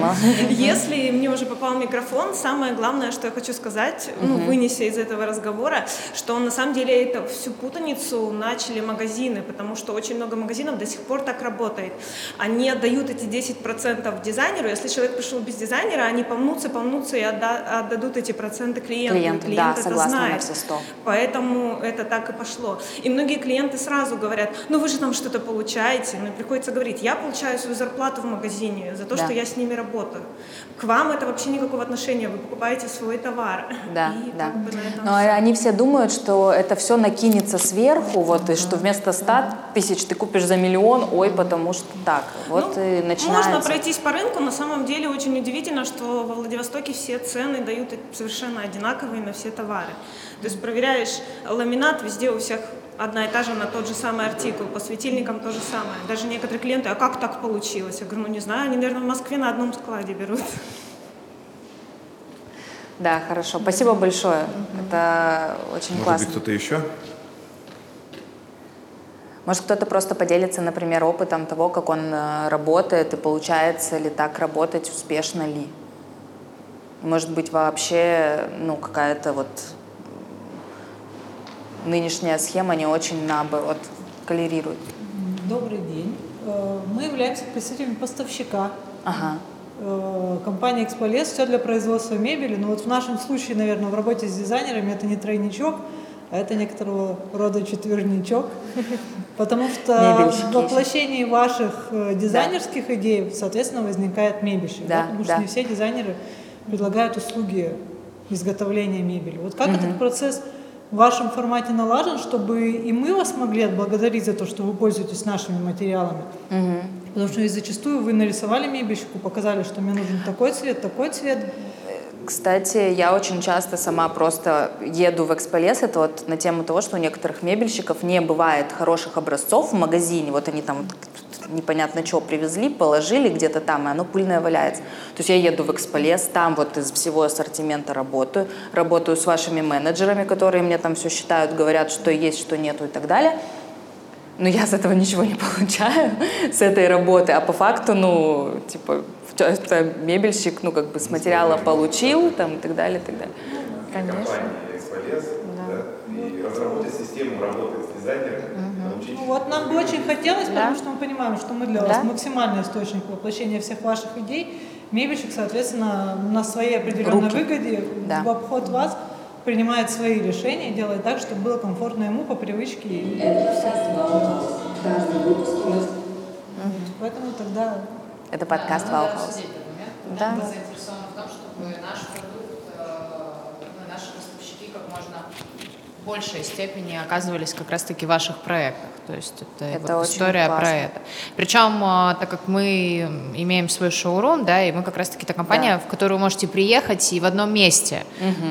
Speaker 4: Если мне уже попал микрофон, самое главное, что я хочу сказать, ну, вынеся из этого разговора, что на самом деле это всю путаницу начали магазины, потому что очень много магазинов до сих пор так работает. Они отдают эти 10% дизайнеру, если человек пришел без дизайнера, они помнутся, помнутся и отда- отдадут эти проценты клиенту.
Speaker 2: Клиенту,
Speaker 4: И
Speaker 2: да,
Speaker 4: клиент это
Speaker 2: согласна на
Speaker 4: знает.
Speaker 2: все сто.
Speaker 4: Поэтому это так и пошло. И многие клиенты сразу говорят, ну вы же там что-то получаете. Мне приходится говорить, я получаю свою зарплату в магазине за то,
Speaker 2: Да.
Speaker 4: что я с ними работаю. К вам это вообще никакого отношения, вы покупаете свой товар.
Speaker 2: Да,
Speaker 4: И
Speaker 2: да.
Speaker 4: как бы
Speaker 2: Но
Speaker 4: всё.
Speaker 2: они все думают, что это все накинется сверху, вот, и что вместо 100 тысяч ты купишь за миллион, ой, потому что так. Вот
Speaker 4: Ну,
Speaker 2: и начинается.
Speaker 4: Можно пройтись по рынку, на самом деле очень удивительно, что во Владивостоке все цены дают совершенно одинаковые на все товары. То есть проверяешь ламинат, везде у всех одна и та же на тот же самый артикул, по светильникам то же самое. Даже некоторые клиенты, а как так получилось? Я говорю, ну не знаю, они, наверное, в Москве на одном складе берут.
Speaker 2: Да, хорошо. Спасибо большое. Это очень
Speaker 1: Может
Speaker 2: классно.
Speaker 1: быть, кто-то еще?
Speaker 2: Может, кто-то просто поделится, например, опытом того, как он э, работает, и получается ли так работать, успешно ли. Может быть, вообще, ну, какая-то вот нынешняя схема не очень, наоборот, коллерирует.
Speaker 6: Добрый день. Э, Мы являемся представителями поставщика
Speaker 2: Ага.
Speaker 6: э, компании «Эксполес». Все для производства мебели. Но вот в нашем случае, наверное, в работе с дизайнерами это не тройничок, а это некоторого рода четверничок. Потому что в воплощении ваших э, дизайнерских идей, соответственно, возникает мебельщик.
Speaker 2: Да,
Speaker 6: Потому
Speaker 2: да.
Speaker 6: что не все дизайнеры предлагают услуги изготовления мебели. Вот как этот процесс в вашем формате налажен, чтобы и мы вас могли отблагодарить за то, что вы пользуетесь нашими материалами? Потому что зачастую вы нарисовали мебельщику, показали, что мне нужен такой цвет, такой цвет.
Speaker 2: Кстати, я очень часто сама просто еду в Эксполес, это вот на тему того, что у некоторых мебельщиков не бывает хороших образцов в магазине, вот они там непонятно что привезли, положили где-то там, и оно пыльное валяется. То есть я еду в Эксполес, там вот из всего ассортимента работаю, работаю с вашими менеджерами, которые мне там все считают, говорят, что есть, что нету и так далее. Но я с этого ничего не получаю, с этой работы. А по факту, ну, типа, мебельщик, ну, как бы с материала получил, там, и так далее, и так далее.
Speaker 1: Компания «Эксполес», да, и разработать систему работы с дизайнерами, научить
Speaker 6: Ну, вот нам бы очень хотелось, потому что мы понимаем, что мы для
Speaker 2: Да.
Speaker 6: вас максимальный источник воплощения всех ваших идей. Мебельщик, соответственно, на своей определенной
Speaker 2: Руки.
Speaker 6: выгоде
Speaker 2: Да.
Speaker 6: в обход вас принимает свои решения, делает так, чтобы было комфортно ему по привычке. И Поэтому тогда
Speaker 2: Это подкаст Ваухаус.
Speaker 3: Да.
Speaker 7: Мы заинтересованы в том, чтобы наш продукт, э, ну, и наши поставщики как можно в большей степени оказывались как раз-таки в ваших проектах. То есть это,
Speaker 2: Это
Speaker 7: вот история
Speaker 2: классно.
Speaker 7: про это. Причем, э, так как мы имеем свой шоурум, да, и мы как раз-таки та компания,
Speaker 2: Да.
Speaker 7: в которую вы можете приехать и в одном месте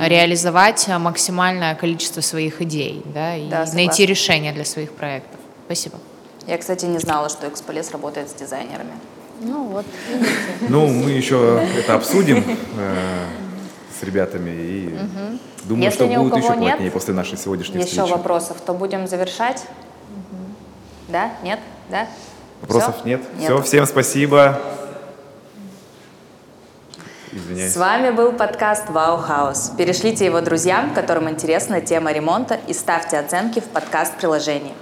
Speaker 7: реализовать э, максимальное количество своих идей, да, и
Speaker 2: Да,
Speaker 7: найти решения для своих проектов. Спасибо.
Speaker 2: Я, кстати, не знала, что Эксполес работает с дизайнерами.
Speaker 3: Ну вот.
Speaker 1: Ну, мы еще это обсудим э, с ребятами и думаю,
Speaker 2: Если
Speaker 1: что будет еще
Speaker 2: нет,
Speaker 1: плотнее после нашей сегодняшней
Speaker 2: Еще
Speaker 1: встречи.
Speaker 2: вопросов, то будем завершать? Да? Нет? Да?
Speaker 1: Вопросов
Speaker 2: Всё?
Speaker 1: нет?
Speaker 2: Нету.
Speaker 1: Все, всем спасибо. Извиняюсь.
Speaker 2: С вами был подкаст Вау Хаус. Перешлите его друзьям, которым интересна тема ремонта, и ставьте оценки в подкаст-приложении.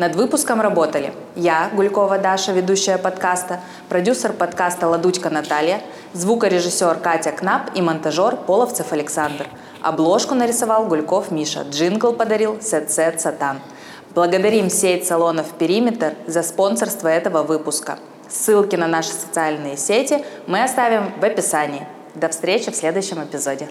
Speaker 2: Над выпуском работали я, Гулькова Даша, ведущая подкаста, продюсер подкаста Ладучка Наталья, звукорежиссер Катя Кнап и монтажер Половцев Александр. Обложку нарисовал Гульков Миша, джингл подарил Сет-Сет Сатан. Благодарим сеть салонов «Периметр» за спонсорство этого выпуска. Ссылки на наши социальные сети мы оставим в описании. До встречи в следующем эпизоде.